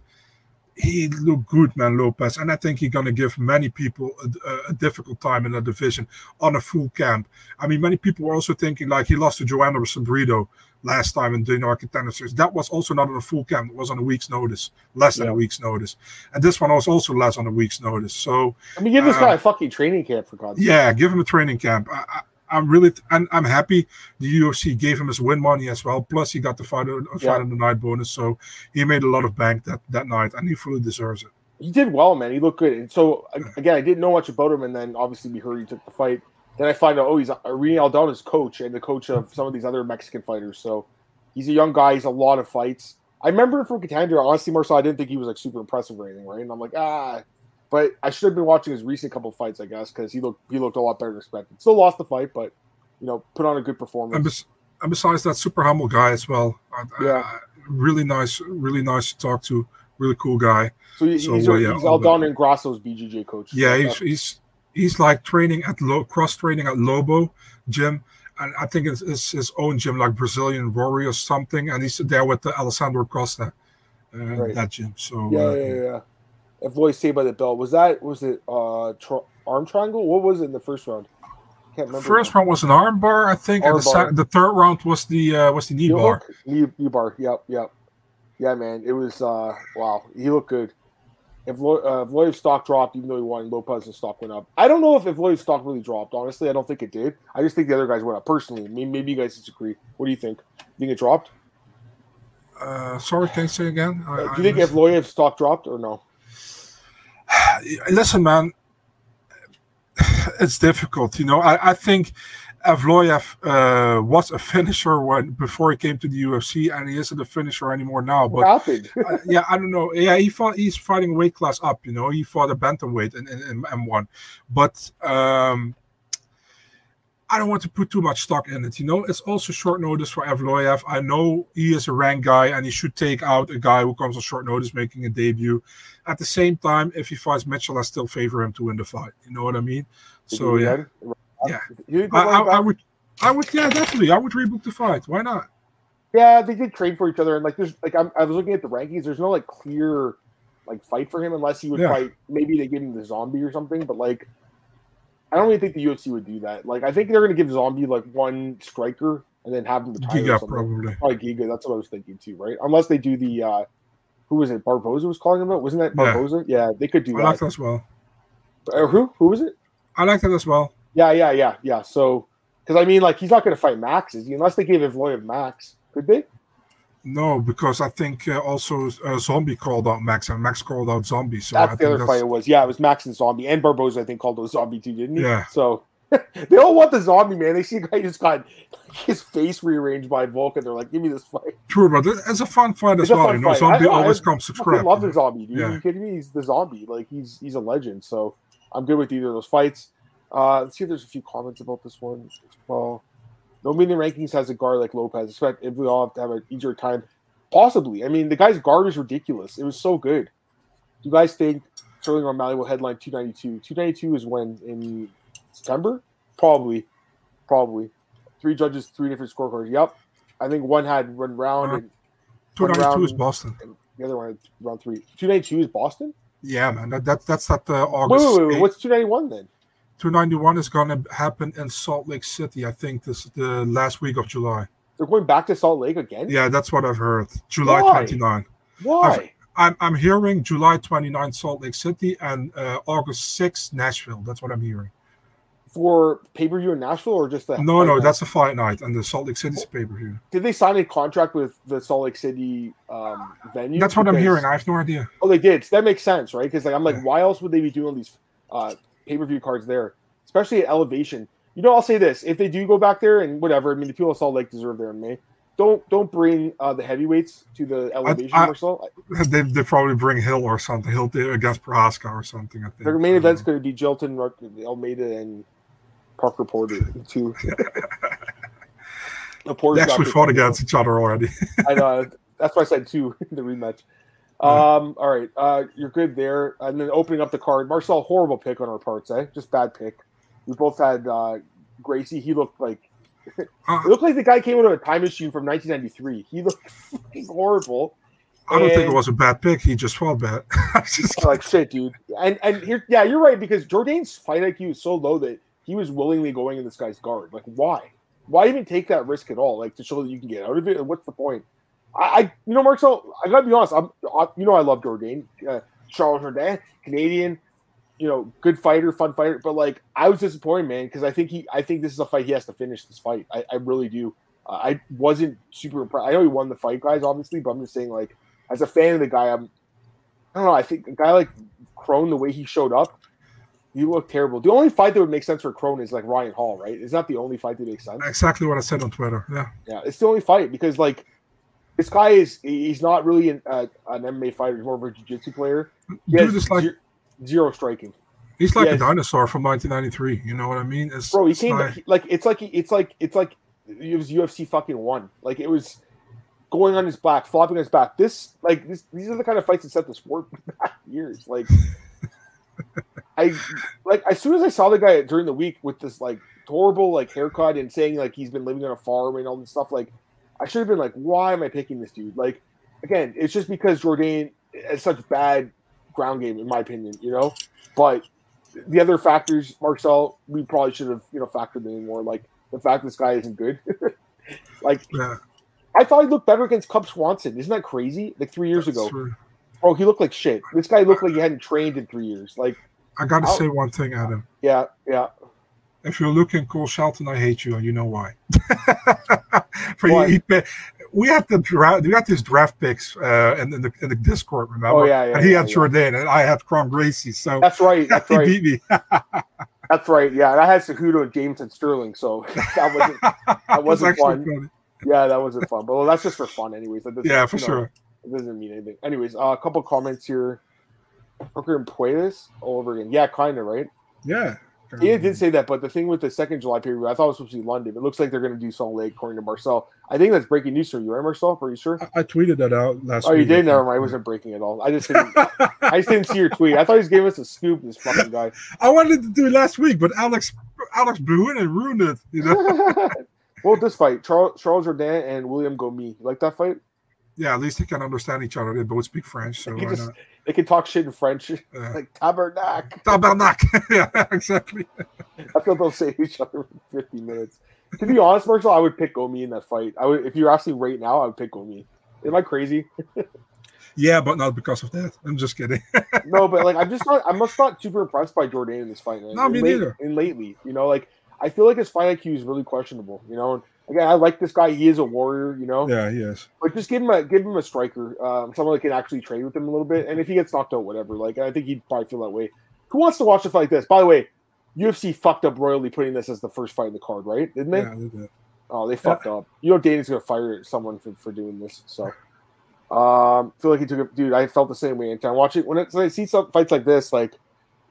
he looked good, man, Lopes, and I think he's gonna give many people a, a- difficult time in the division on a full camp. I mean, many people were also thinking like he lost to Joanderson Brito last time in the North Contender Series. That was also not on a full camp; it was on a week's notice, less than Yeah. a week's notice, and this one was also less on a week's notice. So I mean, give this Uh, guy a fucking training camp for God's sake. yeah, give him a training camp. I, I, I'm really, and I'm happy the UFC gave him his win money as well. Plus, he got the fight, a fight Yeah. on the night bonus, so he made a lot of bank that that night, and he fully deserves it. He did well, man. He looked good. And so again, I didn't know much about him, and then obviously we heard he took the fight. Then I find out, oh, he's Irene Aldana's coach and the coach of some of these other Mexican fighters. So he's a young guy. He's a lot of fights. I remember from Contender. Honestly, Marcel, I didn't think he was like super impressive or anything, right? And I'm like, ah, but I should have been watching his recent couple of fights, I guess, because he looked he looked a lot better than expected. Still lost the fight, but you know, put on a good performance. And, bes- and besides that, super humble guy as well. Uh, Yeah. uh, really nice, really nice to talk to. Really cool guy. so he, so, he's, uh, he's yeah, all Aldana and Grasso's BJJ coach. Yeah, he's he's he's like training at low cross training at Lobo gym, and I think it's, it's his own gym, like Brazilian Warrior or something. And he's there with the Alessandro Costa, uh, Right. that gym. So Yeah, uh, yeah, yeah. yeah. Evloev stayed by the belt, was that was it uh tr- arm triangle? What was it in the first round? Can't remember. First round was an arm bar, I think, and the, bar. sec- the third round was the uh, was the knee Heel bar. hook? Knee, knee bar. Yep, yep. Yeah, man. It was uh wow. He looked good. If, uh, Evloev's stock dropped, even though he won, Lopes's stock went up. I don't know if, Evloev's stock really dropped. Honestly, I don't think it did. I just think the other guys went up. Personally, maybe, maybe you guys disagree. What do you think? think it dropped? Uh, sorry, can you say again? I- Uh, I do you think missed- Evloev's stock dropped or no? (sighs) listen, man, (sighs) it's difficult. You know, I, I think Evloev uh, was a finisher when before he came to the UFC, and he isn't a finisher anymore now. But uh, yeah, I don't know. Yeah, he fought. He's fighting weight class up. You know, he fought a bantamweight in, in, in M1, but um, I don't want to put too much stock in it. You know, it's also short notice for Evloev. I know he is a ranked guy and he should take out a guy who comes on short notice making a debut. At the same time, if he fights Mitchell, I still favor him to win the fight. You know what I mean? So yeah, yeah. I, I, I would, I would, yeah, definitely. I would rebook the fight. Why not? Yeah, they did train for each other, and like there's like I'm, i was looking at the rankings. There's no like clear like fight for him unless he would yeah. fight. Maybe they give him the zombie or something, but like I don't even think the UFC would do that. Like, I think they're going to give Zombie like one striker and then have him retire. Giga, probably. Probably Giga. That's what I was thinking too, right? Unless they do the uh who was it? Barboza was calling him out. Wasn't that Barboza? Yeah, yeah they could do I that. like that as well. Uh, who? Who was it? I like that as well. Yeah, yeah, yeah, yeah. So, because I mean, like, he's not going to fight Max, is he? Unless they gave Evloev Max, could they? No, because I think uh, also uh, Zombie called out Max and Max called out Zombie. So that's I the other that's... fight. It was yeah, it was Max and Zombie and Barboza. I think called those Zombie too, didn't he? Yeah. So (laughs) they all want the zombie man. They see a guy just got (laughs) his face rearranged by Volkan. they're like, "Give me this fight." True, but it's a fun fight as well. You know, fight. zombie I, always I, comes to scrap. I love the zombie, dude. Yeah. Are you kidding me? He's the zombie. Like he's he's a legend. So I'm good with either of those fights. Uh, let's see if there's a few comments about this one as well. No meaning rankings has a guard like Lopes. Expect if we all have to have an easier time. Possibly. I mean, the guy's guard is ridiculous. It was so good. Do you guys think Sterling O'Malley will headline 292? 292 is when in September? Probably. Probably. Three judges, three different scorecards. Yep. I think one had run round. Uh, and 292 is Boston. The other one had round three. 292 is Boston? Yeah, man. That, that That's at the August. Wait, wait, wait. What's 291 then? 291 is going to happen in Salt Lake City, I think, this the last week of July. They're going back to Salt Lake again? Yeah, that's what I've heard. July Why? 29. Why? I've, I'm, I'm hearing July 29 Salt Lake City and uh, August 6 Nashville. That's what I'm hearing for pay per view in Nashville or just the no no night? that's a fight night and the Salt Lake City's pay per view. Did they sign a contract with the Salt Lake City um, venue? That's what because, I'm hearing. I have no idea. Oh, they did. So that makes sense, right? Because like I'm like, yeah. why else would they be doing these uh, pay per view cards there, especially at Elevation? You know, I'll say this: if they do go back there and whatever, I mean, the people of Salt Lake deserve their May. Don't don't bring uh, the heavyweights to the elevation I, I, They they probably bring Hill or something. Hill against Prochazka or something. I think their main event's going to be Jailton, Almeida, and Parker Porter too. the (laughs) Porter actually fought against each other already. I know. (laughs) That's why I said two in (laughs) the rematch. Um, all right, uh, you're good there. And then opening up the card, Marcel, horrible pick on our parts, eh? Just bad pick. We both had uh, Gracie. He looked like (laughs) it looked like the guy came out of a time machine from 1993. He looked (laughs) horrible. I don't and, think it was a bad pick. He just felt bad. (laughs) just like shit, dude. And and here, yeah, you're right because Jourdain's fight IQ is so low that he was willingly going in this guy's guard. Like, why? Why even take that risk at all? Like to show that you can get out of it. What's the point? I, I you know, Marcel, I gotta be honest. I'm, I, you know, I love Jourdain, uh, Charles Jourdain, Canadian. You know, good fighter, fun fighter. But like, I was disappointed, man, because I think he, I think this is a fight he has to finish. This fight, I, I really do. Uh, I wasn't super impressed. I know he won the fight, guys, obviously, but I'm just saying, like, as a fan of the guy, I'm, I don't know. I think a guy like Kron, the way he showed up, you look terrible. The only fight that would make sense for Kron is like Ryan Hall, right? Is that the only fight that makes sense? Exactly what I said on Twitter. Yeah. Yeah, it's the only fight because like this guy is he's not really an, uh, an MMA fighter. He's more of a jiu-jitsu player. He Dude, it's like zero, zero striking. He's like he a dinosaur from 1993. You know what I mean? It's, bro, he came like, like it's like it's like it's like it was UFC fucking one. Like it was going on his back, flopping his back. This like this, these are the kind of fights that set the sport back (laughs) years. Like (laughs) I like as soon as I saw the guy during the week with this like horrible like haircut and saying like he's been living on a farm and all this stuff, like I should have been like, why am I picking this dude? Like again, it's just because Jourdain has such bad ground game, in my opinion, you know. But the other factors, Marcel, we probably should have, you know, factored in more. Like the fact this guy isn't good. (laughs) like yeah. I thought he looked better against Cub Swanson. Isn't that crazy? Like three years That's ago. True. Bro, he looked like shit. This guy looked like he hadn't trained in three years. Like I got to say one thing, Adam. Yeah, yeah. If you're looking Cole Shelton, I hate you, and you know why. (laughs) For you, we had the draft. We got these draft picks uh, in, in, the in the Discord. Remember? Oh yeah, yeah. And he yeah, had yeah. Jourdain, and I had Kron Gracie. So that's right. (laughs) That's he right. beat me. (laughs) that's right. Yeah, and I had Cejudo and James and Sterling. So that wasn't that wasn't fun. Funny. Yeah, that wasn't fun. But well, that's just for fun, anyways. yeah, for sure. Know, it doesn't mean anything. Anyways, uh, a couple comments here. Hooker and Puedes all over again. Yeah, kind of, right? Yeah, Yeah, did um, say that, but the thing with the second July period, I thought it was supposed to be London. It looks like they're going to do Salt Lake, according to Marcel. I think that's breaking news for you, right, Marcel? Are you sure? I, I tweeted that out last. Week. Oh, you did? Never mind. I wasn't breaking at all. I just didn't. I just didn't see your tweet. I thought he was giving us a scoop. This fucking guy. (laughs) I wanted to do it last week, but Alex Alex blew it and ruined it. You know. (laughs) well, this fight, Charles Charles Jourdain and William Gomis. You like that fight? Yeah, at least they can understand each other. They both speak French, so just- not? They can talk shit in French, Yeah. like tabernac. Tabernac. (laughs) yeah, exactly. That's what they'll say to each other in 50 minutes. To be honest, Marshall, I would pick Gomi in that fight. I would, if you're asking right now, I would pick Gomi. Am I crazy? Yeah, but not because of that. I'm just kidding. (laughs) No, but like I'm just not. I'm just not super impressed by Jourdain in this fight. Man. No, me and late- neither. And lately, you know, like I feel like his fight IQ is really questionable. You know, and again, I like this guy. He is a warrior. You know, yeah, yes. but just give him a give him a striker, um, someone that can actually trade with him a little bit. And if he gets knocked out, whatever. Like I think he'd probably feel that way. Who wants to watch a fight like this? By the way, UFC fucked up royally putting this as the first fight in the card, right? Didn't they? Yeah, I did. Oh, they fucked up. You know, Dana's gonna fire someone for, for doing this. So, um, feel like he took it, dude. I felt the same way. And watching when, it, when I see some fights like this, like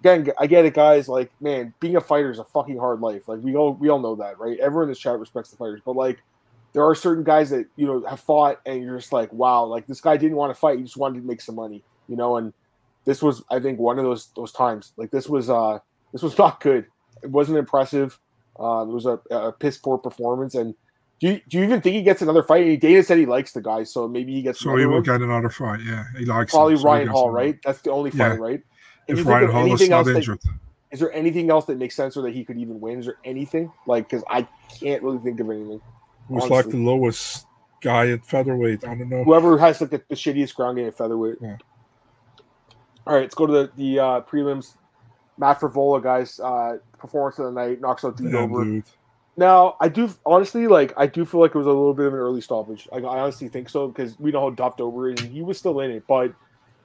again, I get it, guys. Like, man, being a fighter is a fucking hard life. Like we all we all know that, right? Everyone in this chat respects the fighters, but like, there are certain guys that you know have fought, and you're just like, wow, like this guy didn't want to fight. He just wanted to make some money, you know. And this was, I think, one of those those times. Like this was, uh this was (laughs) not good. It wasn't impressive. Uh, it was a, a piss poor performance. And do you, do you even think he gets another fight? Dana said he likes the guy, so maybe he gets So he will one. get another fight. Yeah, he likes probably him, Ryan Hall, another. right? That's the only Yeah. fight, right? If Ryan Hall is not injured, is there anything else that makes sense or that he could even win? Is there anything like because I can't really think of anything. who's like the lowest guy at featherweight? I don't know. Whoever has like the, the shittiest ground game at featherweight. Yeah. All right, let's go to the the uh, prelims. Matt Frevola, guys, uh, performance of the night knocks out dude Yeah, over. dude. Now, I do honestly like. I do feel like it was a little bit of an early stoppage. Like, I honestly think so because we know how Drew Dober is, and he was still in it. But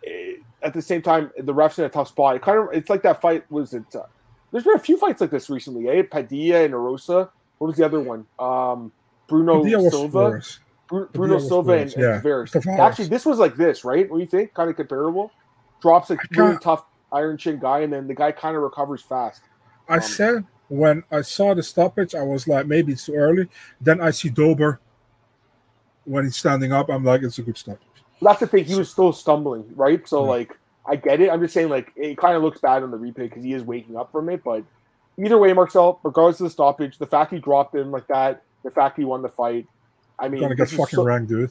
eh, at the same time, the refs in a tough spot. It kind of it's like that fight was it. Uh, there's been a few fights like this recently. Eh? Padilla and Arosa. What was the other one? Um, Bruno Silva. worse. Bru- Bruno Silva and, worse, and. Actually, this was like this, right? What do you think? Kind of comparable. Drops a really tough iron chin guy, and then the guy kind of recovers fast. I Um, said when I saw the stoppage, I was like, maybe it's too early. Then I see Dober when he's standing up. I'm like, it's a good stoppage. That's the thing. He was still stumbling, right? So Yeah. like, I get it. I'm just saying, like, it kind of looks bad on the replay because he is waking up from it. But either way, Marcel, regardless of the stoppage, the fact he dropped him like that, the fact he won the fight, I mean, He's gonna get fucking so- ranked, dude.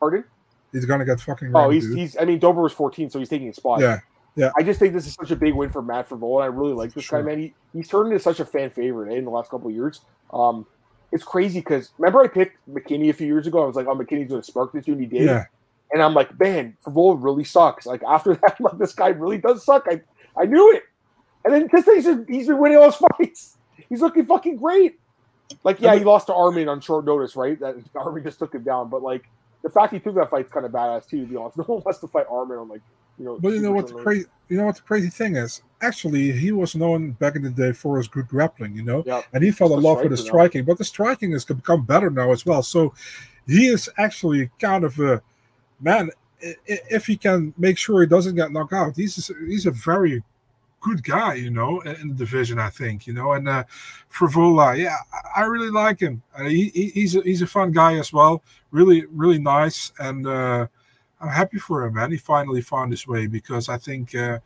Pardon? He's gonna get fucking Oh, ranked, he's dude. he's. I mean, Dober was 14, so he's taking a spot. yeah, yeah. I just think this is such a big win for Matt Frevola. I really like this Sure. guy, man. He, he's turned into such a fan favorite eh, in the last couple of years. Um, it's crazy because remember I picked McKinney a few years ago. I was like, oh, McKinney's going to spark this dude. He did. yeah. And I'm like, man, Frevola really sucks. Like after that, I'm (laughs) like, this guy really does suck. I, I knew it. And then because he's he's been winning all his (laughs) fights. He's looking fucking great. Like, yeah, he lost to Arman on short notice, right? That (laughs) Arman just took him down. But like the fact he took that fight's kind of badass too, to be honest. No one wants to fight Arman on like, you know. But you know what the crazy, you know what the crazy thing is? Actually, he was known back in the day for his good grappling, you know, Yep. and he fell in love with the striker now. striking. But the striking has become better now as well. So he is actually kind of a man. If he can make sure he doesn't get knocked out, he's he's a very good guy, you know, in the division. I think, you know, and uh, Frevola, yeah, I- really like him. Uh, he- he's a, he's a fun guy as well. Really, really nice, and uh, I'm happy for him, man. He finally found his way because I think uh,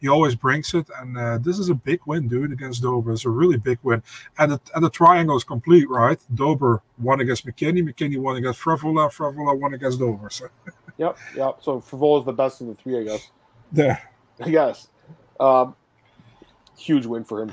he always brings it, and uh, this is a big win, dude, against Dober. It's a really big win, and the, and the triangle is complete, right? Dober won against McKinney, McKinney won against Frevola, Frevola won against Dober. So (laughs) Yep, yep. So Frevola is the best of the three, I guess. yeah, I guess. Um, huge win for him.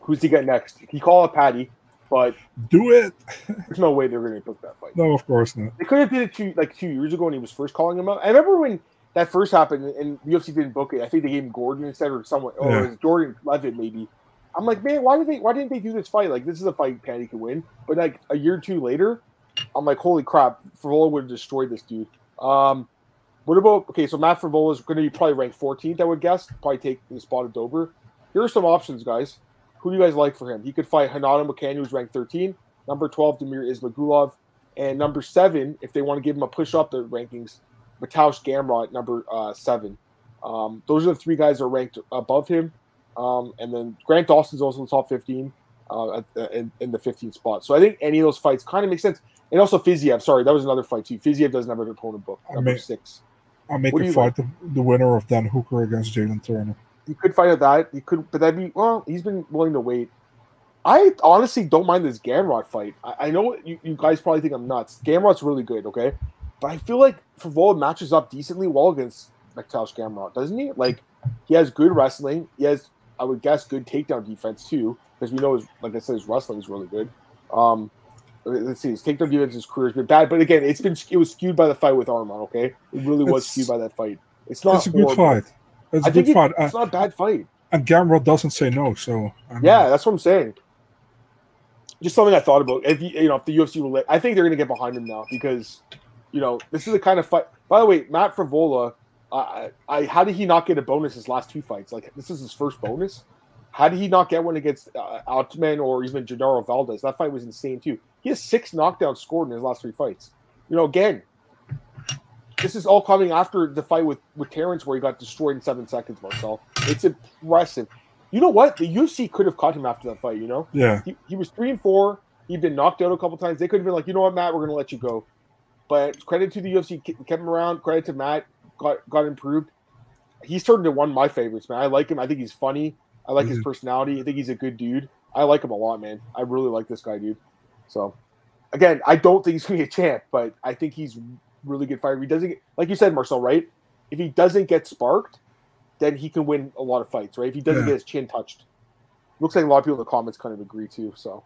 Who's he get next? He called it Paddy, but do it. (laughs) there's no way they're going to book that fight. No, of course not. They could have did it two like two years ago when he was first calling him out. I remember when that first happened and UFC didn't book it. I think they gave him Gordon instead or someone or Yeah. it was Jordan Leavitt maybe. I'm like, man, why did they why didn't they do this fight? Like this is a fight Paddy could win. But like a year or two later, I'm like, holy crap, Frevola would have destroyed this dude. Um what about okay, so Matt Frevola is gonna be probably ranked 14th, I would guess. Probably take the spot of Dober. Here are some options, guys. Who do you guys like for him? He could fight Renato Moicano, who's ranked 13. Number 12, Demir Ismagulov. And number seven, if they want to give him a push up the rankings, Mateusz Gamrot, number uh, seven. Um, those are the three guys that are ranked above him. Um, and then Grant Dawson's also in the top 15 uh, at, in, in the 15th spot. So I think any of those fights kind of make sense. And also Fiziev, sorry, that was another fight too. Fiziev doesn't have an opponent book, number six. I'll make a fight the, the, winner of Dan Hooker against Jalen Turner. He could fight at that. He could, but that'd be well. He's been willing to wait. I honestly don't mind this Gamrot fight. I, I know you, you, guys probably think I'm nuts. Gamrot's really good, okay, but I feel like Frevola matches up decently well against Mateusz Gamrot, doesn't he? Like he has good wrestling. He has, I would guess, good takedown defense too, because we know his, like I said, his wrestling is really good. Um, let's see, his takedown defense, his career has been bad, but again, it's been it was skewed by the fight with Arman. Okay, it really was skewed by that fight. It's not. It's a good fight. It's I a good it, fight. It's not a bad fight. And Gamrot doesn't say no, so I mean, yeah, that's what I'm saying. Just something I thought about. If you, you know, if the UFC will, let, I think they're going to get behind him now because, you know, this is the kind of fight. By the way, Matt Frevola, I, I, how did he not get a bonus his last two fights? Like this is his first bonus. How did he not get one against uh, Ottman or even Genaro Valdez? That fight was insane too. He has six knockdowns scored in his last three fights. You know, again, this is all coming after the fight with with Terrence where he got destroyed in seven seconds. Marcel, it's impressive. You know what? The UFC could have caught him after that fight. You know, yeah, he, he was three and four. He'd been knocked out a couple times. They could have been like, you know what, Matt, we're going to let you go. But credit to the UFC, kept him around. Credit to Matt, got got improved. He's turned into one of my favorites, man. I like him. I think he's funny. I like mm-hmm. his personality. I think he's a good dude. I like him a lot, man. I really like this guy, dude. So, again, I don't think he's going to be a champ, but I think he's really good fighter. He doesn't, get, like you said, Marcel, right? If he doesn't get sparked, then he can win a lot of fights, right? If he doesn't yeah. get his chin touched, looks like a lot of people in the comments kind of agree too. So,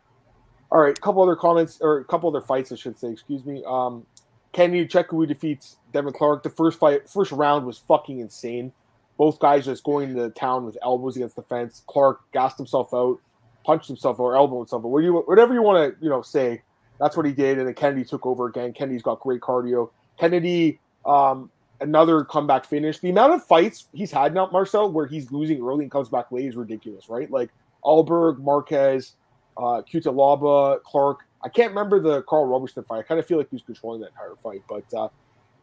all right, a couple other comments or a couple other fights, I should say. Excuse me. Um, Kennedy Nzechukwu defeats Devin Clark. The first fight, first round was fucking insane. Both guys just going to town with elbows against the fence. Clark gassed himself out, punched himself or elbowed himself. Whatever you want to, you know, say. That's what he did, and then Kennedy took over again. Kennedy's got great cardio. Kennedy, um, another comeback finish. The amount of fights he's had now, Marcel, where he's losing early and comes back late is ridiculous, right? Like Ulberg, Marques, uh, Cutelaba, Clark. I can't remember the Karl Roberson fight. I kind of feel like he was controlling that entire fight, but uh,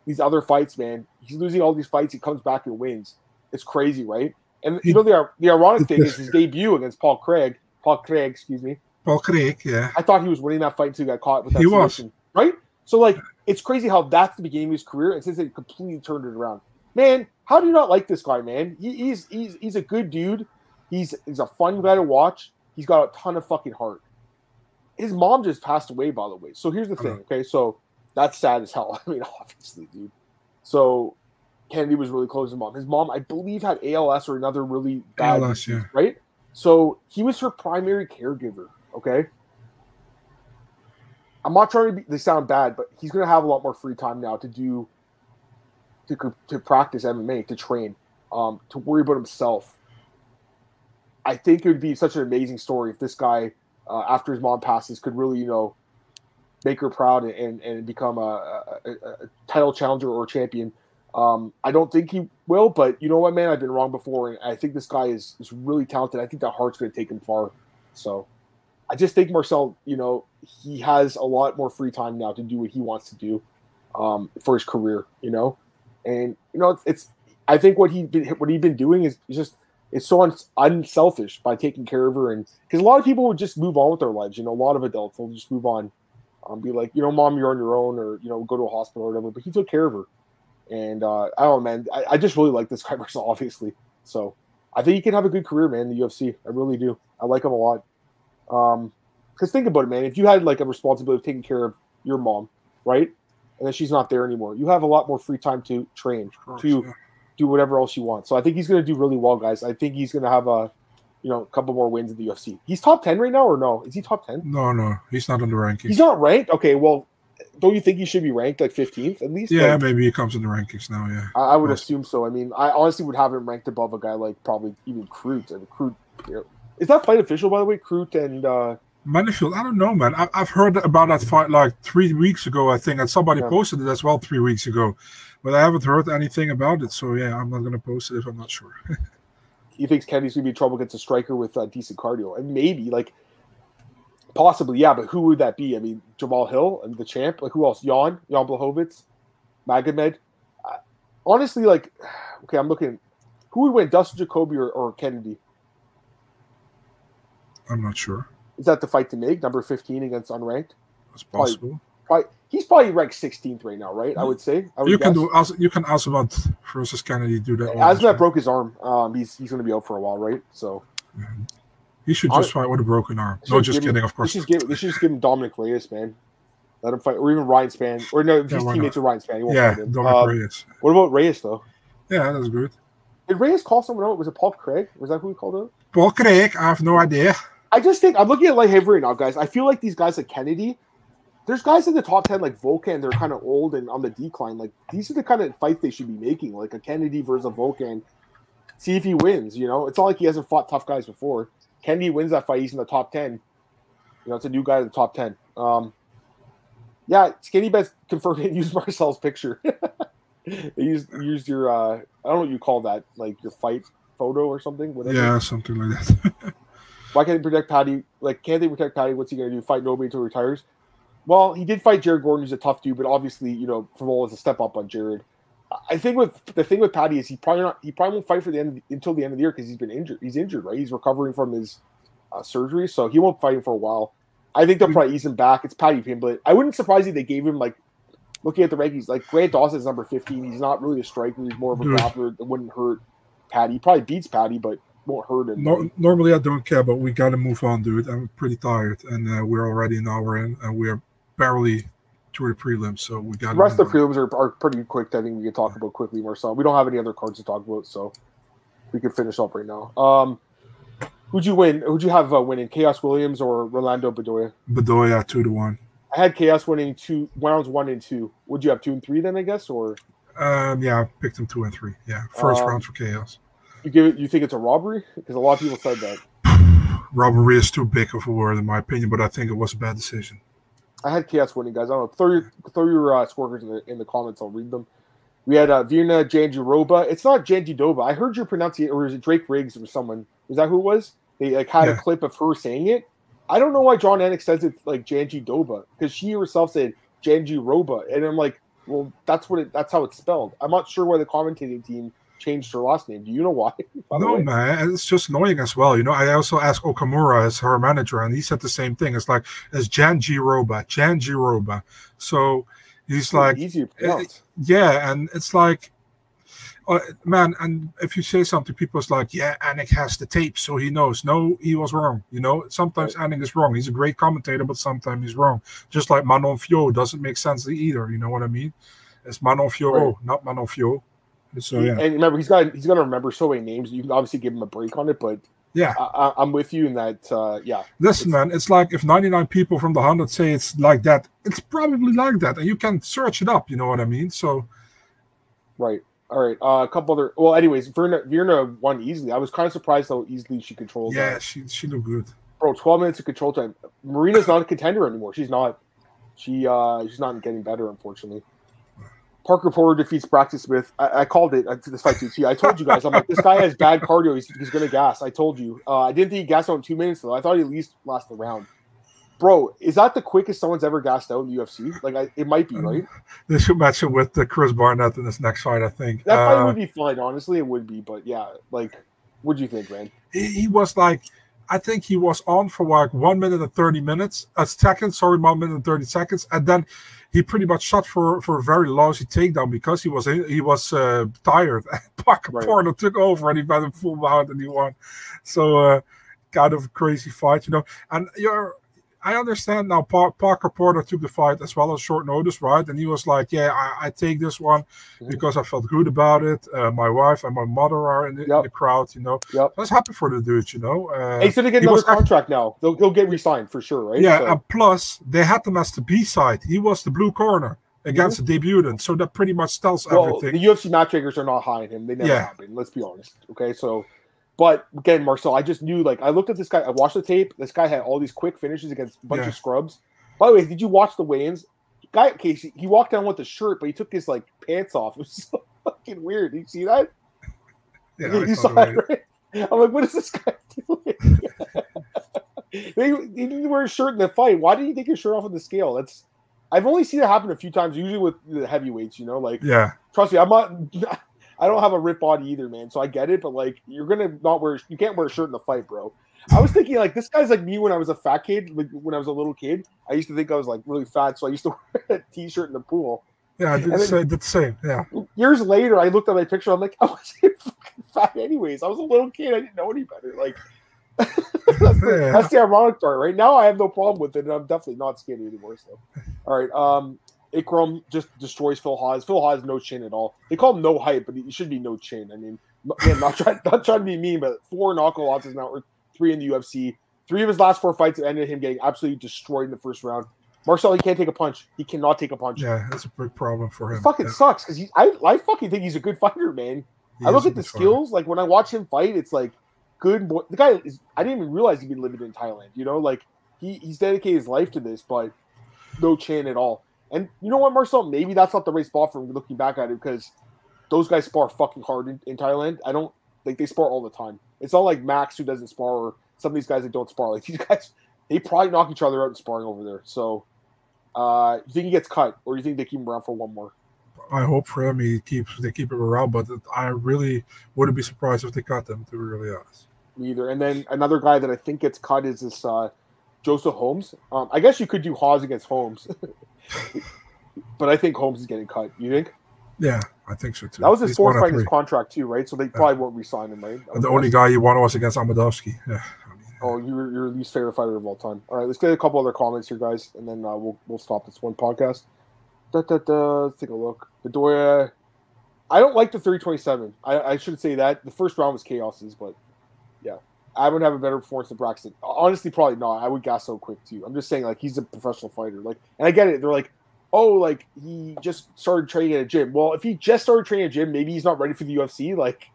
these other fights, man, he's losing all these fights. He comes back and wins. It's crazy, right? And you know the the ironic thing is (laughs) his debut against Paul Craig, Paul Craig, excuse me. Paul Craig, yeah. I thought he was winning that fight until he got caught with that he submission, was. right? So like it's crazy how that's the beginning of his career, and since they completely turned it around. Man, how do you not like this guy, man? He, he's he's he's a good dude. He's he's a fun guy to watch. He's got a ton of fucking heart. His mom just passed away, by the way. So here's the thing, uh-huh. okay? So that's sad as hell. (laughs) I mean, obviously, dude. So Kennedy was really close to his mom. His mom, I believe, had ALS or another really bad ALS, disease, yeah. right? So he was her primary caregiver. Okay. I'm not trying to, be, to sound bad, but he's going to have a lot more free time now to do to to practice MMA, to train, um, to worry about himself. I think it would be such an amazing story if this guy, uh, after his mom passes, could really, you know, make her proud and and become a, a, a title challenger or champion. Um, I don't think he will, but you know what, man? I've been wrong before, and I think this guy is is really talented. I think that heart's going to take him far. So, I just think Marcel, you know, he has a lot more free time now to do what he wants to do um, for his career. You know, and you know, it's, it's I think what he been what he's been doing is just it's so un, unselfish by taking care of her, and because a lot of people would just move on with their lives. You know, a lot of adults will just move on, um, be like, you know, mom, you're on your own, or you know, go to a hospital or whatever. But he took care of her, and uh, I don't know, man. I, I just really like this (laughs) guy, Marcel, obviously. So I think he can have a good career, man. In the UFC, I really do. I like him a lot. Um, because think about it, man. If you had like a responsibility of taking care of your mom, right, and then she's not there anymore, you have a lot more free time to train, to. Do whatever else you want. So I think he's going to do really well, guys. I think he's going to have a, you know, a couple more wins in the UFC. He's top ten right now, or no? Is he top ten? No, no, he's not on the rankings. He's not ranked. Okay, well, don't you think he should be ranked like 15th at least? Yeah, like, maybe he comes in the rankings now. Yeah, I, I would assume so. I mean, I honestly would have him ranked above a guy like probably even Crute. And Crute, you know, is that fight official by the way? Crute and uh, Menifield, I don't know, man. I, have heard about that fight like three weeks ago, I think, and somebody yeah. posted it as well three weeks ago, but I haven't heard anything about it. So yeah, I'm not going to post it if I'm not sure. (laughs) he thinks Kennedy's to be in trouble against a striker with uh, decent cardio, and maybe like possibly, yeah. But who would that be? I mean, Jamahal Hill and the champ. Like who else? Jan, Jan Blachowicz, Magomed. Uh, honestly, like, (sighs) okay, I'm looking. Who would win, Dustin Jacoby or, or Kennedy? I'm not sure. Is that the fight to make? Number 15 against unranked? It's possible. Probably, he's probably ranked 16th right now, right? I would say. I would you can guess. do As- you can Azamat versus Kennedy do that. Azamat broke his arm. Um, he's he's going to be out for a while, right? So He should just fight with a broken arm. No, just give him- kidding. Of They course. should, give, they should just give him Dominick Reyes, man. Let him fight, or even Ryan Spann, or no, if Yeah, he's teammates with Ryan Spann. He won't Yeah, fight him. Dominick Uh, Reyes. What about Reyes though? Yeah, that's good. Did Reyes call someone out? Was it Paul Craig? Was that who he called out? Paul Craig, I have no idea. I just think I'm looking at light heavy right now, guys. I feel like these guys like Kennedy. There's guys in the top ten like Volkan. They're kind of old and on the decline. Like these are the kind of fights they should be making, like a Kennedy versus a Volkan. See if he wins. You know, it's not like he hasn't fought tough guys before. Kennedy wins that fight. He's in the top ten. You know, it's a new guy in the top ten. Um, yeah, Skinny Bets confirmed used (laughs) Marcel's picture. (laughs) they used used your uh, I don't know what you call that, like your fight photo or something. Whatever. Yeah, something like that. (laughs) Why can't they protect Paddy? Like, can't they protect Paddy? What's he going to do? Fight nobody until he retires? Well, he did fight Jared Gordon, who's a tough dude, but obviously, you know, Frevola is a step up on Jared. I think with the thing with Paddy is he probably not he probably won't fight for the end of, until the end of the year because he's been injured. He's injured, right? He's recovering from his uh, surgery, so he won't fight him for a while. I think they'll probably ease him back. It's Paddy Pin, but I wouldn't surprise you they gave him like looking at the rankings, like Grant Dawson's number fifteen. He's not really a striker. He's more of a grappler. That wouldn't hurt Paddy. He probably beats Paddy, but won't hurt him. No, normally I don't care, but we gotta move on, dude. I'm pretty tired, and uh, we're already an hour in, and we're barely through the prelims, so we got The rest of the prelims are, are pretty quick. I think we can talk about quickly, Marcel. We don't have any other cards to talk about, so we can finish up right now. Um, who'd you win? Who'd you have uh, winning? Khaos Williams or Rolando Bedoya? Bedoya two to one. I had Khaos winning two rounds one and two. Would you have two and three then? I guess, or Um, yeah, I picked him two and three. Yeah, first Um, round for Khaos. You give it? You think it's a robbery? Because a lot of people said that. Robbery is too big of a word in my opinion, but I think it was a bad decision. I had Khaos winning, guys. I don't know. Throw your throw your uh, scorers in the in the comments. I'll read them. We had uh, Virna Janjiroba. It's not Janjidoba. I heard your pronunciation, or is it Drake Riggs or someone? Was that who it was? They like had a clip of her saying it. I don't know why Jon Anik says it's like Janjidoba because she herself said Janjiroba, and I'm like, well, that's what it. That's how it's spelled. I'm not sure why the commentating team changed her last name. Do you know why? (laughs) No, man, it's just annoying as well. You know, I also asked Okamura as her manager, and he said the same thing. It's like it's Janji Roba, Janji Roba. So he's like, easy to yeah, and it's like, uh, man, and if you say something, people's like, yeah, Anik has the tape, so he knows. No, he was wrong. You know, sometimes Anik is wrong. He's a great commentator, but sometimes he's wrong. Just like Manon Fio doesn't make sense either. You know what I mean? It's Manon Fio, Right. not Manon Fio. So yeah, And remember, he's got he's gonna remember so many names. You can obviously give him a break on it, but yeah. I, I, I'm with you in that. Uh, yeah, Listen, man, it's like if 99 people from the 100 say it's like that, it's probably like that. And you can search it up, you know what I mean? So, right. All right. Uh, a couple other. Well, anyways, Virna Virna won easily. I was kind of surprised how easily she controlled. yeah, that. she she looked good. bro, 12 minutes of control time. Marina's not a contender anymore. She's not. She uh, she's not getting better, unfortunately. Parker Porter defeats Braxton Smith. I, I called it. I, this fight too. See, I told you guys. I'm like, this guy has bad cardio. He's, he's gonna gas. I told you. Uh, I didn't think he gassed out in two minutes though. I thought he at least lasted the round. Bro, is that the quickest someone's ever gassed out in the UFC? Like, I, it might be, right? They should match him with the Chris Barnett in this next fight, I think. That fight Uh, would be fine. Honestly, it would be. But yeah, like, what do you think, man? he, he was like, I think he was on for like one minute and 30 minutes, a second, sorry, one minute and 30 seconds. And then he pretty much shot for, for a very lousy takedown because he was he was uh, tired. (laughs) Parker Right. Porter took over and he had him full mount and he won. So, uh, kind of a crazy fight, you know. And you're, I understand now. Par- Parker Porter took the fight as well as short notice, right? And he was like, "Yeah, I, I take this one Mhm. because I felt good about it. Uh, my wife and my mother are in the, in the crowd, you know. Yep. I was happy for the dude, you know. Uh, He's gonna get he another contract now. They'll, he'll get re-signed for sure, right? yeah, So- and plus they had him as the B side. He was the blue corner against the debutant, so that pretty much tells Mm-hmm. well, everything. the UFC matchmakers are not high on him. They never Yeah. have been. Let's be honest. Okay, so, but again, Marcel, I just knew. Like, I looked at this guy. I watched the tape. This guy had all these quick finishes against a bunch Yeah. of scrubs. By the way, did you watch the weigh-ins? Guy, Casey, he walked down with the shirt, but he took his like pants off. (laughs) It was so fucking weird. Did you see that? yeah, you thought saw it right? I'm like, what is this guy (laughs) doing? (laughs) they, he didn't wear a shirt in the fight. Why did he take his shirt off on the scale? That's I've only seen it happen a few times, usually with the heavyweights. You know, like yeah, trust me, I'm not. I don't have a rip body either, man. So I get it, but like, you're gonna not wear. You can't wear a shirt in the fight, bro. I was thinking like this guy's like me when I was a fat kid. Like when I was a little kid, I used to think I was like really fat, so I used to (laughs) wear a t-shirt in the pool. Yeah, I did, the, same, did the same. Yeah. Years later, I looked at my picture. I'm like, (laughs) I wasn't fucking fat anyways. I was a little kid. I didn't know any better. Like (laughs) that's, the, yeah. that's the ironic part. Right now, I have no problem with it, and I'm definitely not skinny anymore. So, all right. Um, Ikram just destroys Phil Hawes. Phil Hawes no chin at all. They call him No Hype, but he should be no chin. I mean, man, not (laughs) trying not trying to be mean, but four knockout losses now, or three in the UFC. Three of his last four fights ended him getting absolutely destroyed in the first round. Marcel, he can't take a punch. He cannot take a punch. Yeah, that's a big problem for him. It fucking yeah. sucks because I I fucking think he's a good fighter, man. He I look at the skills. Fighter. Like when I watch him fight, it's like good. Boy. The guy is. I didn't even realize he'd been living in Thailand. You know, like he he's dedicated his life to this, but no chin at all. And you know what, Marcel? Maybe that's not the right spot for looking back at it because those guys spar fucking hard in, in Thailand. I don't like they spar all the time. It's not like Max who doesn't spar or some of these guys that don't spar. Like (laughs) these guys, they probably knock each other out in sparring over there. So, uh, you think he gets cut, or you think they keep him around for one more? I hope for him he keeps they keep him around, but I really wouldn't be surprised if they cut them. To be really honest, me either. And then another guy that I think gets cut is this uh, Joseph Holmes. Um, I guess you could do Hawes against Holmes, (laughs) but I think Holmes is getting cut. You think? Yeah, I think so too. That was his fourth fight in his contract too, right? So they probably yeah. won't resign him, right? the only guy you want was against Amedovski. Yeah. Oh, you're your least favorite fighter of all time. All right, let's get a couple other comments here, guys, and then uh, we'll we'll stop this one podcast. Da, da, da, let's take a look. Bedoya, I don't like the 327. I, I should say that the first round was Khaos's, but yeah, I would have a better performance than Braxton. Honestly, probably not. I would gas so quick too. I'm just saying, like he's a professional fighter. Like, and I get it. They're like, oh, like he just started training at a gym. Well, if he just started training at a gym, maybe he's not ready for the UFC. (laughs) Like,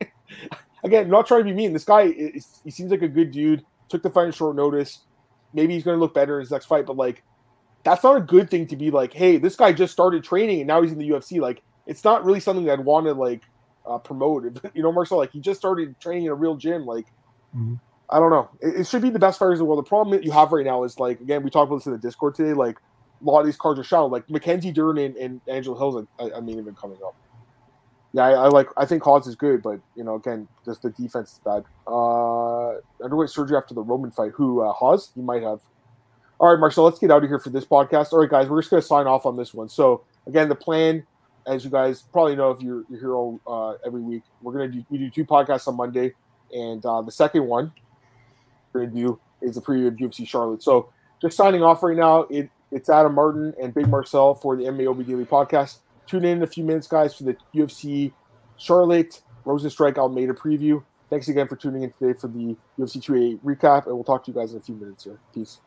again, not trying to be mean. This guy, is, he seems like a good dude. Took the fight in short notice. Maybe he's going to look better in his next fight, but like, that's not a good thing to be like, hey, this guy just started training and now he's in the UFC. Like, it's not really something that I'd want to like uh, promote. (laughs) you know, Marcel, like he just started training in a real gym. Like, mm-hmm. I don't know. It, it, should be the best fighters in the world. The problem that you have right now is like, again, we talked about this in the Discord today. Like, a lot of these cards are shallow. Like Mackenzie Dern and, and Angela Hill's, I, I mean, even coming up. Yeah, I, I, like. I think Hawes is good, but you know, again, just the defense is bad. Uh, underwent surgery after the Roman fight. Who uh, Hawes? You might have. All right, Marcel, let's get out of here for this podcast. All right, guys, we're just going to sign off on this one. So again, the plan, as you guys probably know, if you're, you're here uh, every week, we're going to do we do two podcasts on Monday, and uh, the second one do is the preview of UFC Charlotte. So just signing off right now. It it's Adam Martin and Big Marcel for the MMAOB Daily Podcast. Tune in in a few minutes, guys, for the UFC Charlotte Rozenstruik Almeida preview. Thanks again for tuning in today for the UFC 288 recap, and we'll talk to you guys in a few minutes here. Peace.